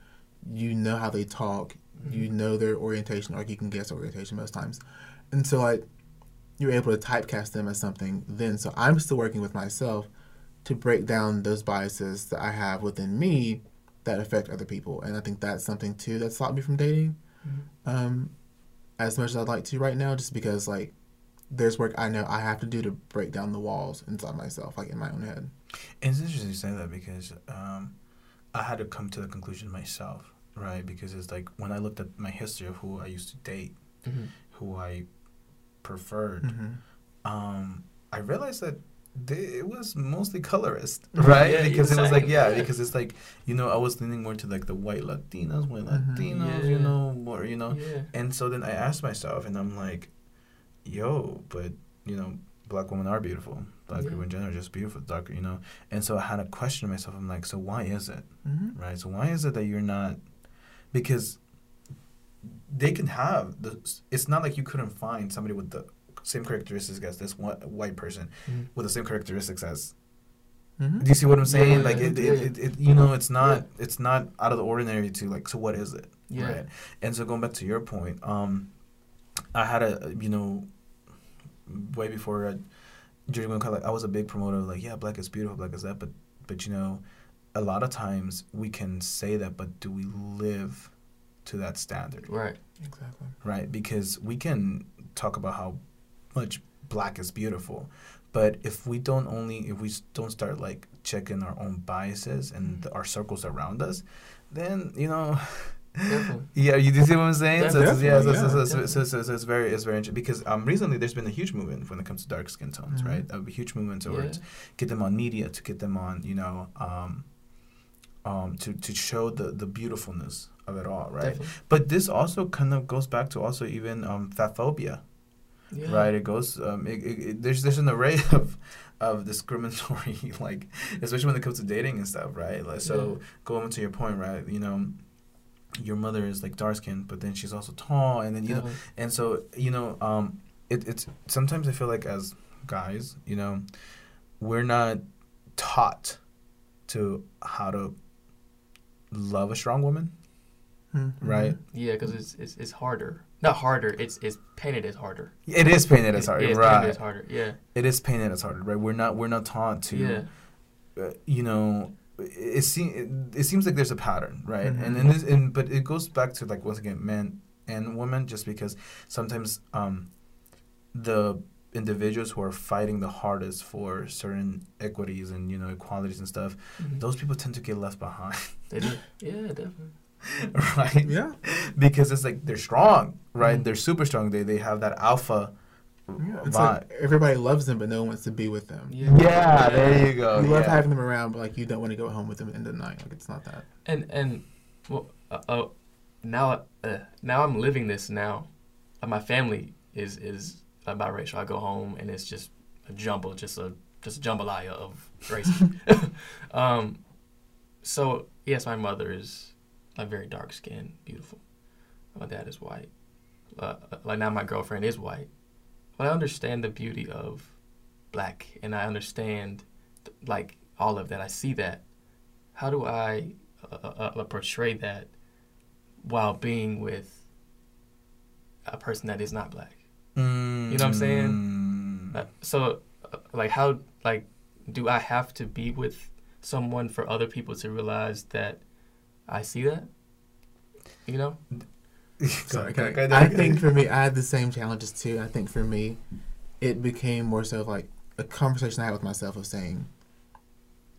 you know how they talk, you know their orientation, or you can guess orientation most times, and so like you're able to typecast them as something. Then, so I'm still working with myself to break down those biases that I have within me that affect other people, and I think that's something too that stopped me from dating um, as much as I'd like to right now, just because like there's work I know I have to do to break down the walls inside myself, like in my own head. And it's interesting you say that because um, I had to come to the conclusion myself, right? Because it's like when I looked at my history of who I used to date, Mhm. who I preferred, Mm-hmm. um, I realized that they, it was mostly colorist, [LAUGHS] right? Yeah, because you it was like, yeah, yeah. because it's like, you know, I was leaning more to like the white Latinas, white Mhm. Latinos, Yeah. you know, more, you know. yeah, And so then I asked myself, and I'm like, yo, but, you know, black women are beautiful. Black Yeah. people in general are just beautiful, darker, you know. And so I had to question myself. I'm like, so why is it? Mm-hmm. right? So why is it that you're not? Because they can have the. It's not like you couldn't find somebody with the same characteristics as this one white person Mhm. with the same characteristics as. Mm-hmm. Do you see what I'm saying? Yeah, like yeah, it, yeah. it, it, it, you know, it's not it's not out of the ordinary to like. So what is it? yeah. Right. And so going back to your point, um, I had a you know, way before I, during when like I was a big promoter of like yeah, black is beautiful, black is that, but but you know, a lot of times we can say that, but do we live to that standard, Right. Exactly. right? Because we can talk about how much black is beautiful, but if we don't only if we don't start like checking our own biases and the, our circles around us, then you know. [LAUGHS] Yeah, you do you see what I'm saying? So, it's- yeah, so, Definitely, so, yeah. so, so, so, so it's very, it's very interesting because um recently there's been a huge movement when it comes to dark skin tones, Mhm. right? A huge movement towards Yeah. get them on media, to get them on, you know, um, um, to to show the the beautifulness of it all, right? Definitely. But this also kind of goes back to also even um fat phobia, Yeah. right? It goes um it, it, it, there's there's an array [LAUGHS] of of discriminatory [LAUGHS] like especially when it comes to dating and stuff, right? Like so going to your point, right? You know, your mother is like dark skinned, but then she's also tall, and then you know, and so you know, um, it, it's sometimes I feel like as guys, you know, we're not taught to how to love a strong woman, Mm-hmm. right? Yeah, because it's, it's it's harder. Not harder. It's it's painted as harder. It is painted as It- hard, it is right? Painted as harder. Yeah. It is painted as hard, right? We're not we're not taught to, Yeah. uh, you know. It, it, seem, it, it seems like there's a pattern, right? Mhm. And and, this, and but it goes back to like once again, men and women, just because sometimes um, the individuals who are fighting the hardest for certain equities and you know equalities and stuff, Mhm. those people tend to get left behind, They do. Yeah, definitely. [LAUGHS] right? Yeah. Because it's like they're strong, right? Mhm. They're super strong. They they have that alpha yeah. It's vibe. like everybody loves them, but no one wants to be with them. yeah, there you go. you love having them around, but like you don't want to go home with them in the night. Like it's not that. And and well, uh, uh, now uh, now I'm living this now. Uh, my family is is biracial. I go home and it's just a jumble, just a just a jambalaya of races. [LAUGHS] [LAUGHS] um, so yes, my mother is like very dark skinned, beautiful. My dad is white. Uh, like now, my girlfriend is white. But I understand the beauty of black, and I understand like all of that. I see that. How do I uh, uh, uh, portray that while being with a person that is not black? Mm. You know what I'm saying? Uh, so, uh, like, how like do I have to be with someone for other people to realize that I see that? You know? [LAUGHS] Sorry, can I, go- I go- think for me, I had the same challenges too. I think for me, it became more so of like a conversation I had with myself of saying,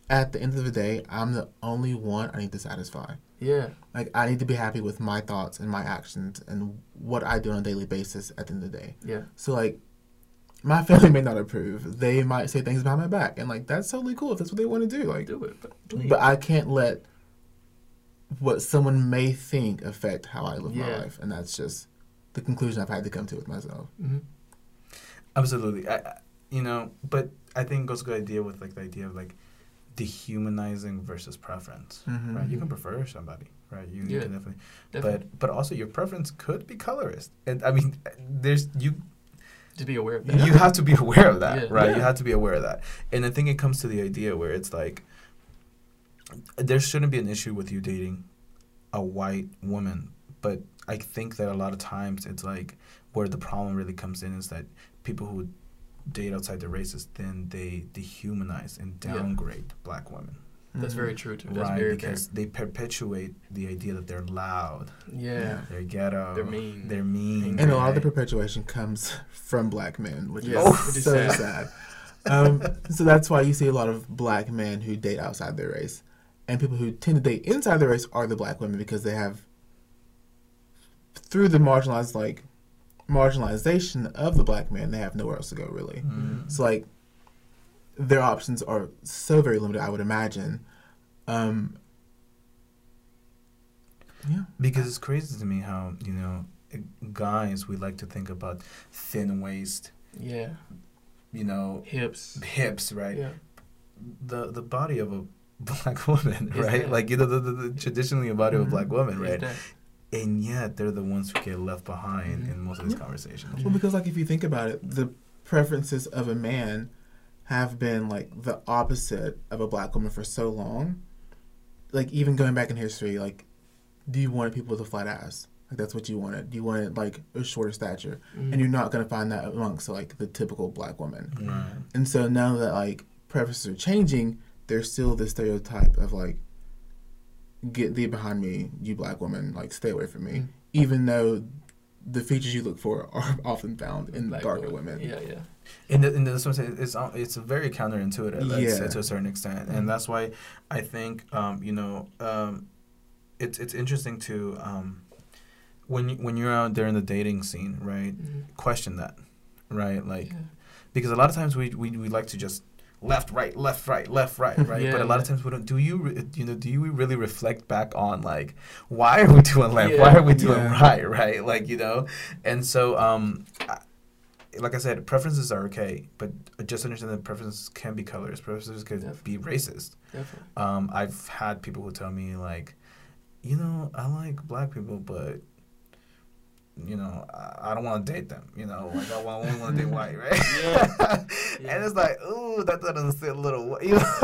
at the end of the day, I'm the only one I need to satisfy. Yeah. Like I need to be happy with my thoughts and my actions and what I do on a daily basis at the end of the day. Yeah. So like, my family may not approve. They might say things behind my back, and like that's totally cool if that's what they want to do. Like, Do it. But, but I can't let what someone may think affect how I live my life, and that's just the conclusion I've had to come to with myself. Mhm. Absolutely. I, I- you know, but I think it goes a good idea with like the idea of like dehumanizing versus preference. Mhm. Right? You can prefer somebody, right? You, you Yeah, can definitely, Definitely. but but also your preference could be colorist. And I mean, there's you Just be aware of that. you have to be aware of that, Yeah. right? You have to be aware of that. And I think it comes to the idea where it's like there shouldn't be an issue with you dating a white woman, but I think that a lot of times it's like where the problem really comes in is that people who date outside their races then they dehumanize and Yeah. downgrade black women. That's very true too. That's right, very because they perpetuate the idea that they're loud, fair. Yeah. they're ghetto, They're mean. they're mean, And a lot of the perpetuation comes from black men, which Yeah, is which is so sad. sad. Um, so that's why you see a lot of black men who date outside their race, and people who tend to date inside their race are the black women because they have, through the marginalized like, marginalization of the black man, they have nowhere else to go really. Mm. So like, their options are so very limited. I would imagine. Um, yeah. Because it's crazy to me how you know guys we like to think about thin waist, Yeah. you know, Hips. hips, right? Yeah. The the body of a [LAUGHS] black woman, Is right? that- Like you know, the, the, the traditionally a body of a black woman, right? And yet they're the ones who get left behind Mhm. in most of these Yeah. conversations. Well, because like if you think about it, the preferences of a man have been like the opposite of a black woman for so long. Like even going back in history, like, do you want people with a flat ass? Like that's what you wanted. Do you wanted like a shorter stature, Mhm. and you're not gonna find that amongst like the typical black woman. Right. And so now that like preferences are changing, there's still this stereotype of like, get thee behind me, you black woman, like stay away from me, Mhm. even though the features you look for are [LAUGHS] often found in Black darker women. women. Yeah, yeah. And, the, and that's what I'm. It's it's very counterintuitive I'd say, Yeah. to a certain extent, and that's why I think um, you know um, it's it's interesting to um, when you, when you're out there in the dating scene, right? Mhm. Question that, right? Like Yeah. because a lot of times we, we we like to just left right left right left right right Yeah, but a lot of times we don't do you re- you know do you really reflect back on like why are we doing left why are we doing Yeah. right right like you know and so um I, like I said, preferences are okay, but just understand that preferences can be colors. Preferences can Definitely. be racist. Definitely. Um, I've had people who tell me like, you know, I like black people, but you know, I, I don't want to date them. You know, like I want- only want to date [LAUGHS] white, right? Yeah. [LAUGHS] and it's like, ooh, that doesn't sit a little, you know. [LAUGHS]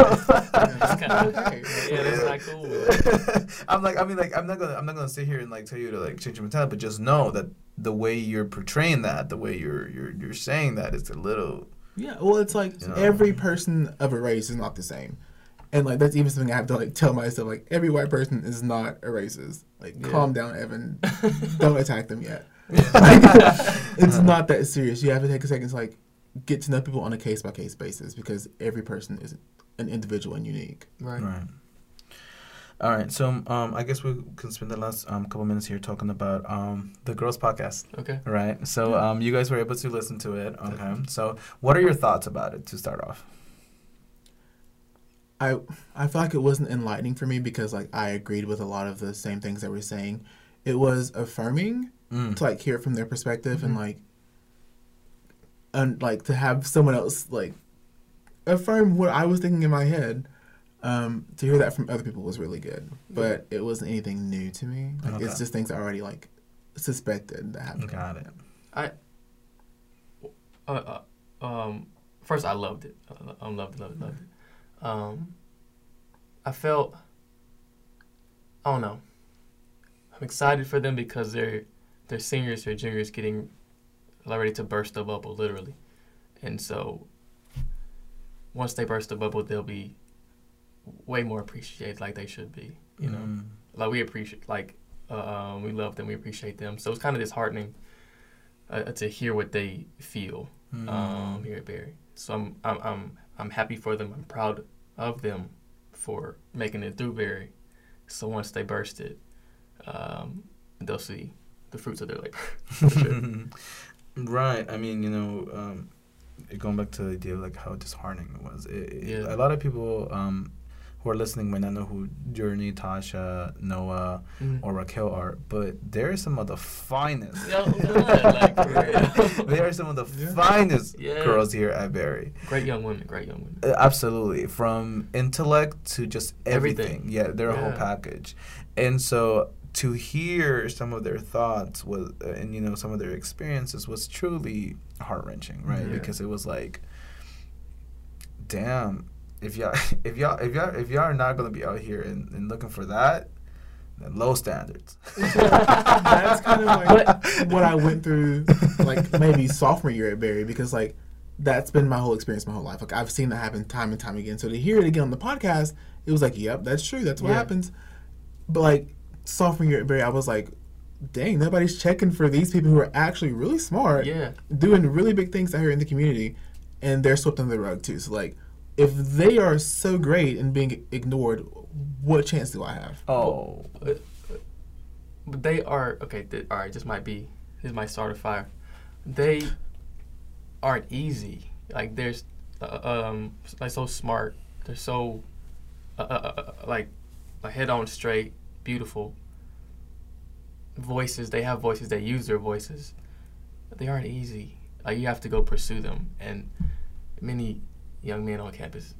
That's kinda okay. Yeah, that's not cool. I'm like, I mean, like, I'm not gonna, I'm not gonna sit here and like tell you to like change your mentality, but just know that the way you're portraying that, the way you're you're you're saying that, it's a little. Yeah, well, it's like You know? every person of a race is not the same. And like that's even something I have to like tell myself. Like every white person is not a racist. Like Yeah. calm down, Evan. [LAUGHS] Don't attack them yet. Like, [LAUGHS] it's not that serious. You have to take a second to like get to know people on a case by case basis because every person is an individual and unique. Right. Right. All right. So um, I guess we can spend the last um, couple minutes here talking about um, the Girls Podcast. Okay. Right. So um, you guys were able to listen to it. Okay. So what are your thoughts about it to start off? I I feel like it wasn't enlightening for me because like I agreed with a lot of the same things that we're saying. It was affirming Mm. to like hear it from their perspective and Mhm. like and like to have someone else like affirm what I was thinking in my head. Um, to hear that from other people was really good, but it wasn't anything new to me. Like Okay. it's just things I already like suspected that happened. Got it. Uh, uh, um, first, I loved it. I loved it, loved it, loved it. Um, I felt, I don't know. I'm excited for them because they're they're seniors, they're juniors, getting ready to burst the bubble, literally. And so, once they burst the bubble, they'll be way more appreciated, like they should be. You know, Mm. like we appreciate, like uh, um, we love them, we appreciate them. So it's kind of disheartening uh, to hear what they feel Mm. um, here at Berry. So I'm, I'm I'm I'm happy for them. I'm proud of them for making it through Berry. So once they burst it, um, they'll see the fruits of their labor. [LAUGHS] sure. [LAUGHS] right. I mean, you know, um, going back to the idea of like how disheartening it was. It, it- Yeah. A lot of people um, who are listening might not know who Journey, Tasha, Noah, Mhm. or Raquel are, but they're some of the finest. Yo, like, [LAUGHS] they are some of the Yeah. finest Yeah. girls here at Berry. Great young women. Great young women. Uh, Absolutely, from intellect to just everything. Everything. Yeah, they're a whole package. And so to hear some of their thoughts was, uh, and you know, some of their experiences was truly heart wrenching, right? Yeah. Because it was like, damn, if y'all, [LAUGHS] if y'all, if y'all, if y'all are not gonna be out here and, and looking for that, then low standards. [LAUGHS] That's kind of like what I went through, like maybe sophomore year at Berry, because like that's been my whole experience, my whole life. Like I've seen that happen time and time again. So to hear it again on the podcast, it was like, yep, that's true. That's what Yeah. happens. But like sophomore year at Berry, I was like, dang, nobody's checking for these people who are actually really smart, Yeah. doing really big things out here in the community, and they're swept under the rug too. So like, if they are so great and being ignored, what chance do I have? Oh, But they are okay. Th- all right, this might be this might start a fire. They aren't easy. Like there's uh, um like so smart. They're so uh, uh, uh, like like head on straight, beautiful voices. They have voices. They use their voices. They aren't easy. Like you have to go pursue them. And many young men on campus,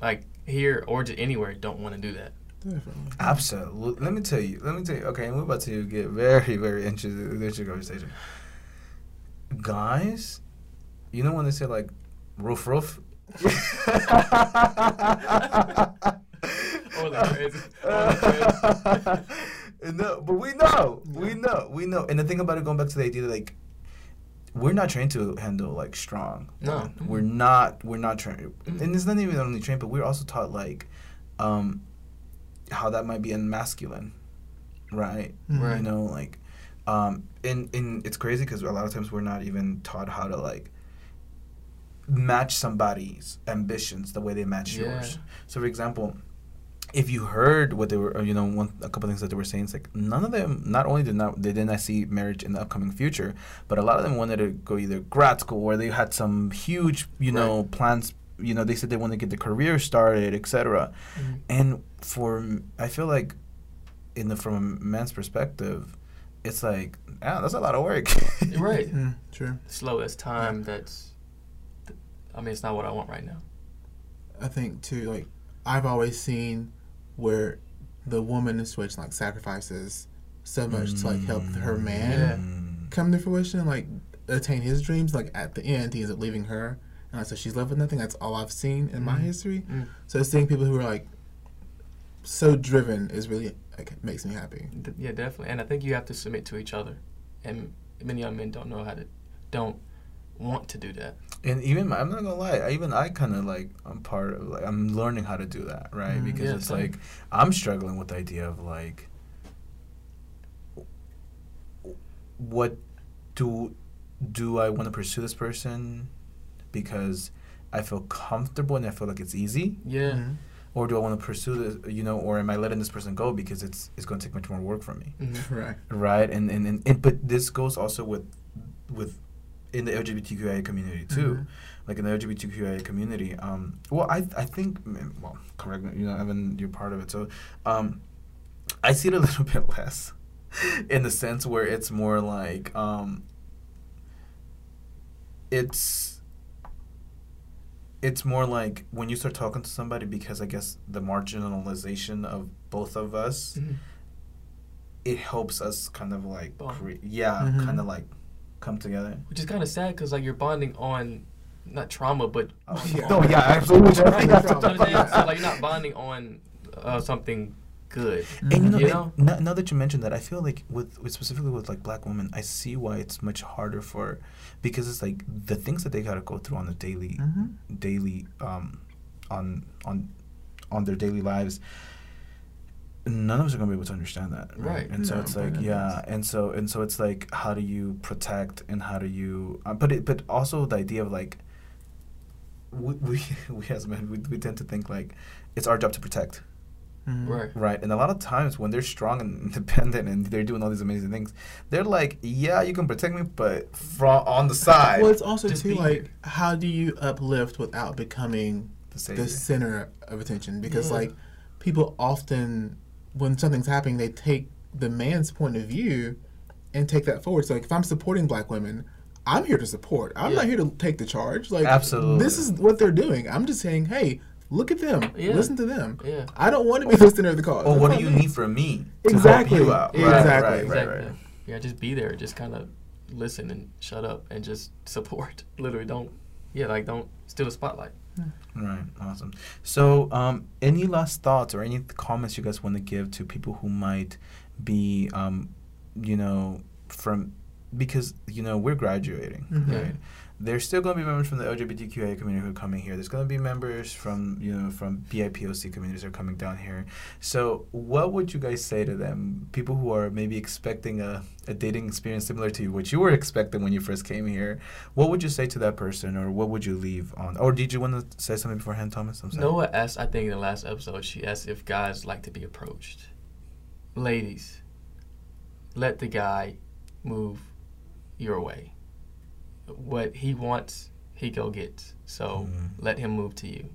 like here or just anywhere, don't want to do that. Definitely. absolutely. Let me tell you. Let me tell you. Okay, we're about to get very, very interested in this conversation. Guys, you know when they say like roof roof. [LAUGHS] Oh, that's crazy. Oh, that's [LAUGHS] no, but we know, we know, we know. And the thing about it, going back to the idea, that, like, we're not trained to handle like strong. No. we're not. We're not trained, Mhm. and it's not even only trained, but we're also taught like, um, how that might be unmasculine, right? Mhm. You know, like, um, and and it's crazy because a lot of times we're not even taught how to like match somebody's ambitions the way they match Yeah. yours. So, for example, if you heard what they were, you know, one a couple things that they were saying, it's like none of them. Not only did not they did not see marriage in the upcoming future, but a lot of them wanted to go either grad school or they had some huge, you know, plans. You know, they said they want to get the career started, etc. Mhm. And for I feel like, in the from a man's perspective, it's like, yeah, that's a lot of work. You're right. [LAUGHS] Mm, true. Slow. That's time. That's. I mean, it's not what I want right now. I think too, like I've always seen where the woman in switch like sacrifices so much to like help her man Mm. come to fruition, like attain his dreams. Like at the end, he ends up leaving her, and so she's left with nothing. That's all I've seen in my Mhm. history. Mm. So seeing people who are like so driven is really like makes me happy. Yeah, definitely. And I think you have to submit to each other, and many young men don't know how to, don't want to do that. And even I'm not gonna lie, even I kind of like I'm part of like I'm learning how to do that, right? Mhm. Because Yeah, it's same. like I'm struggling with the idea of like what do do I want to pursue this person because I feel comfortable and I feel like it's easy, Yeah. Mhm. or do I want to pursue this, you know, or am I letting this person go because it's it's going to take much more work from me, Mhm. Right. right? And and, and, and but this goes also with with in the LGBTQIA community too. Mhm. Like in the LGBTQIA community, um, well, I I think, well, correct me, you know, Evan, you're part of it, so, um, I see it a [LAUGHS] little bit less, [LAUGHS] in the sense where it's more like, um, it's, it's more like when you start talking to somebody because I guess the marginalization of both of us, Mhm. it helps us kind of like, cre- yeah, Mhm. kind of like come together. Which is kind of sad because like you're bonding on not trauma, but Oh, [LAUGHS] Yeah. no, yeah, absolutely. right. That's So, like you're not bonding on uh, something good. And you know, You know? now, now that you mentioned that, I feel like with, with specifically with like black women, I see why it's much harder for because it's like the things that they gotta go through on a daily Mhm. daily um on on on their daily lives. None of us are gonna be able to understand that, right? Right. And so it's like, yeah, means. and so and so it's like, how do you protect and how do you? Uh, but it, but also the idea of like, we we, [LAUGHS] we as men, we, we tend to think like, it's our job to protect, Mhm. Right. Right. And a lot of times when they're strong and [LAUGHS] independent and they're doing all these amazing things, they're like, yeah, you can protect me, but from on the side. Well, it's also Just too like here. how do you uplift without becoming the the center of attention? Because Yeah. like people often, when something's happening, they take the man's point of view and take that forward. So like if I'm supporting black women. I'm here to support. I'm not here to take the charge. Like Absolutely. this is what they're doing. I'm just saying, hey, look at them. Yeah. Listen to them. Yeah. I don't want to be the center of the cause. or That's what do you need from me to Exactly. help you out? Yeah, Right, exactly. Right, right, Exactly. right. Yeah, just be there. Just kind of listen and shut up and just support. [LAUGHS] Literally, don't. Yeah, like don't steal the spotlight. Right. Awesome. So, um, any last thoughts or any comments you guys want to give to people who might be, um, you know, from because you know we're graduating, Mhm. right? There's still going to be members from the LGBTQIA community who are coming here. There's going to be members from you know from BIPOC communities are coming down here. So, what would you guys say to them? People who are maybe expecting a, a dating experience similar to what you were expecting when you first came here. What would you say to that person, or what would you leave on? Or did you want to say something beforehand, Thomas? I'm sorry. Noah asked, I think in the last episode, she asked if guys like to be approached. Ladies, let the guy move your way. What he wants, he go get. So Mm. let him move to you.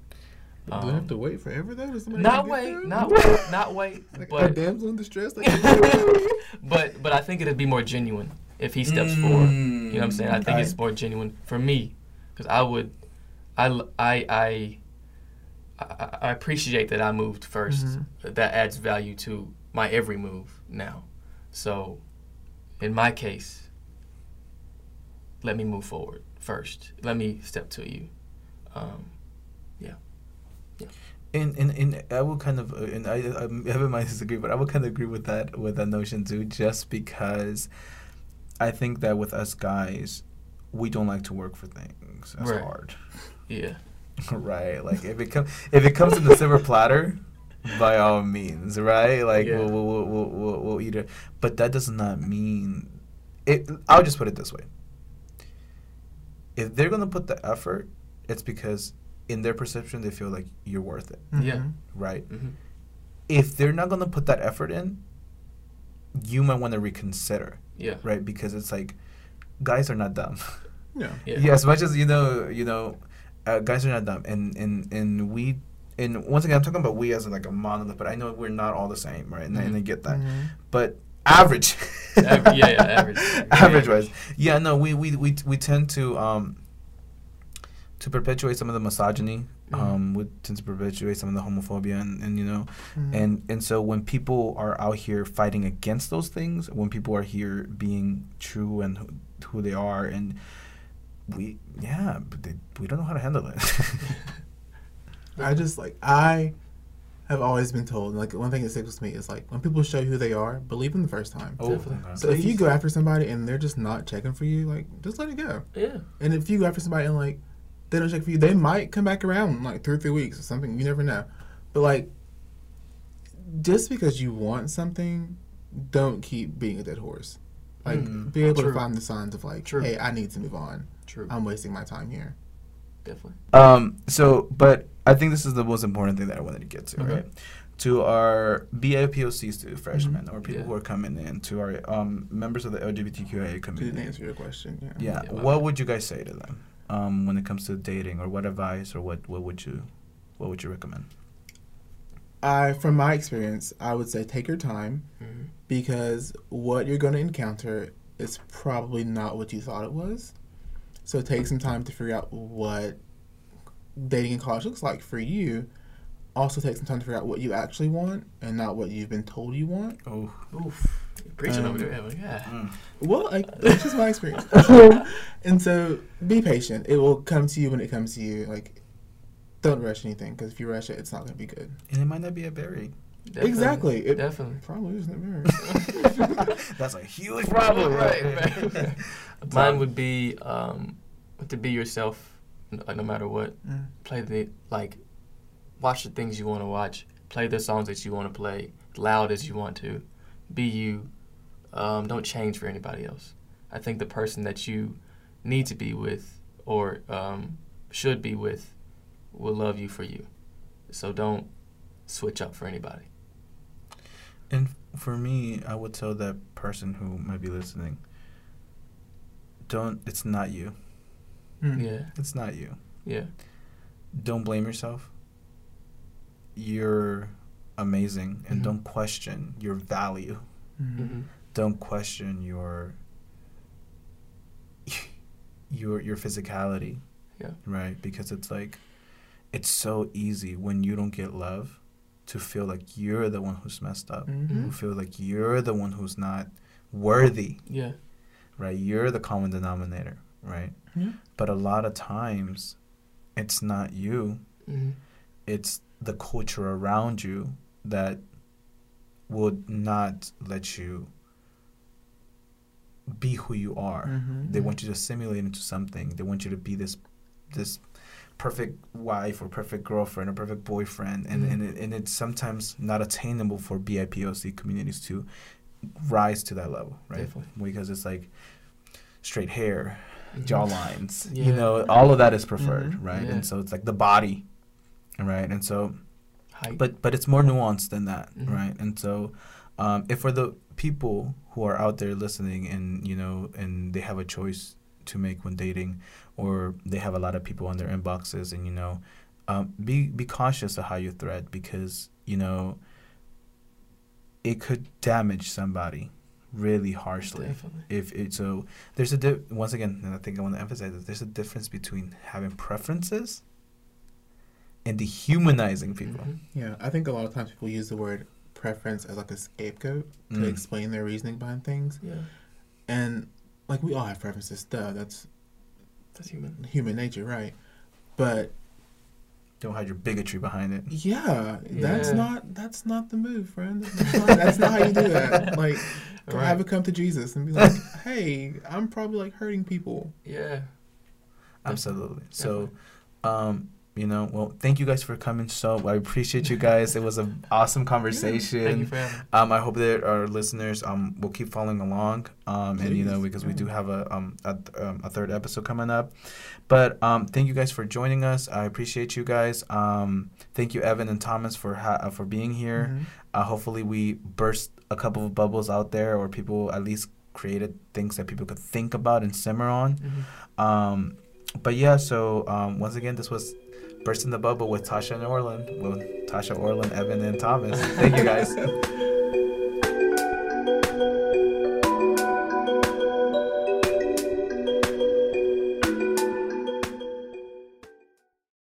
Do I have to wait forever though? Does not wait, not wait, not [LAUGHS] wait. Like a but damsel in distress. Like, [LAUGHS] but but I think it'd be more genuine if he steps forward. You know what I'm saying? I think I- it's more genuine for me because I would, I I I. I appreciate that I moved 1st Mhm. That adds value to my every move now. So, in my case, let me move forward first. Let me step to you. Um, yeah. Yeah. And, and, and I would kind of, uh, and I, I Evan might disagree, but I would kind of agree with that, with that notion too, just because I think that with us guys, we don't like to work for things as Right. hard, yeah. [LAUGHS] right? Like if it comes, if it comes in the silver platter, by all means, right? Like Yeah. we'll, we'll, we'll, we'll, we'll, we'll eat it, but that does not mean it. I'll just put it this way: if they're gonna put the effort, it's because in their perception they feel like you're worth it, Yeah. Mhm. right? hmm if they're not going to put that effort in, you might want to reconsider, Yeah. right? Because it's like, guys are not dumb. [LAUGHS] Yeah. Yeah. yeah, as much as you know, you know, uh, guys are not dumb, and and and we, and once again, I'm talking about we as like a monolith, but I know we're not all the same, right? And, I and I get that, Mhm. but average, yeah, yeah, average. average [LAUGHS] Average. wise, yeah, no, we we we we tend to um to perpetuate some of the misogyny. Mhm. Um, we tend to perpetuate some of the homophobia, and, and you know, Mhm. and and so when people are out here fighting against those things when people are here being true and who, who they are and we yeah but they, we don't know how to handle it [LAUGHS] I just like I have always been told like one thing that sticks with me is like when people show you who they are, believe them the first time. oh Definitely. So if you go after somebody and they're just not checking for you, like just let it go. Yeah. And if you go after somebody and like they don't check for you. They might come back around like two or three weeks or something. You never know. But like, just because you want something, don't keep being a dead horse. Like, Mm. be able True. to find the signs of like, True. hey, I need to move on. True. I'm wasting my time here. Definitely. Um, so, but I think this is the most important thing that I wanted to get to, Okay. right? To our BIPOC student freshmen or people Yeah. who are coming in, to our um, members of the LGBTQIA Didn't community. answer your question. Yeah. Yeah, Yeah, my what would you guys say to them um, when it comes to dating, or what advice, or what, what would you, what would you recommend? I, from my experience, I would say take your time hmm because what you're going to encounter is probably not what you thought it was. So take some time to figure out what dating in college looks like for you. Also, take some time to figure out what you actually want and not what you've been told you want. Oh, Oof. You're preaching Um, over there. Yeah. mm. Well, like, [LAUGHS] that's just my experience. [LAUGHS] and so be patient. It will come to you when it comes to you. Like, don't rush anything because if you rush it, it's not going to be good. and it might not be a berry. Definitely. Exactly. It Definitely. probably isn't very. [LAUGHS] That's a huge problem, right? right. Mine would be um, to be yourself, n- no matter what. Mm. Play the like, watch the things you want to watch. Play the songs that you want to play, loud as you want to. Be you. Um, don't change for anybody else. I think the person that you need to be with or um, should be with will love you for you. So don't switch up for anybody. And for me, I would tell that person who might be listening, don't, it's not you. Mm. Yeah. It's not you. Yeah. Don't blame yourself. You're amazing and Mhm. don't question your value. Mhm. hmm Don't question your [LAUGHS] your your physicality. Yeah. Right? Because it's like it's so easy when you don't get love to feel like you're the one who's messed up. Mhm. You feel like you're the one who's not worthy, Yeah. right? You're the common denominator, right? Yeah. But a lot of times it's not you. hmm It's the culture around you that would not let you be who you are. Mhm. They want you to assimilate into something. They want you to be this this perfect wife or perfect girlfriend or perfect boyfriend, and Mhm. and, it, and it's sometimes not attainable for BIPOC communities to rise to that level, right? Definitely. Because it's like straight hair, Jawlines, you know, all of that is preferred, Mhm. right? Yeah. And so it's like the body, right? And so Height. but but it's more nuanced than that, Mhm. right? And so, um, if for the people who are out there listening and you know and they have a choice to make when dating, or they have a lot of people on their inboxes, and you know, um, be be cautious of how you thread because you know it could damage somebody really harshly Definitely. if it so there's a di- once again and i think i want to emphasize that there's a difference between having preferences and dehumanizing people Mhm. Yeah, I think a lot of times people use the word preference as like a scapegoat to Mm. explain their reasoning behind things. Yeah. And like we all have preferences, duh, that's That's human. human nature, right? But don't hide your bigotry behind it yeah, that's Yeah. not that's not the move, friend. That's not, that's not how you do that. [LAUGHS] Like go Right. have it come to Jesus and be like, Hey, I'm probably like hurting people. Yeah. absolutely so um you know well thank you guys for coming so i appreciate you guys it was an awesome [LAUGHS] conversation Thank you for having me. Um, I hope that our listeners um will keep following along. Um, and you know Please, because we do have a um a, um, a third episode coming up, but um thank you guys for joining us. I appreciate you guys. Um, thank you Evan and Thomas for ha- uh, for being here. Mhm. Uh, hopefully we burst a couple of bubbles out there, or people at least created things that people could think about and simmer on. Mhm. Um, but yeah, so um, once again, this was Burst in the Bubble with Tasha and Orlin. With Tasha, Orlin, Evan, and Thomas. Thank you guys. [LAUGHS]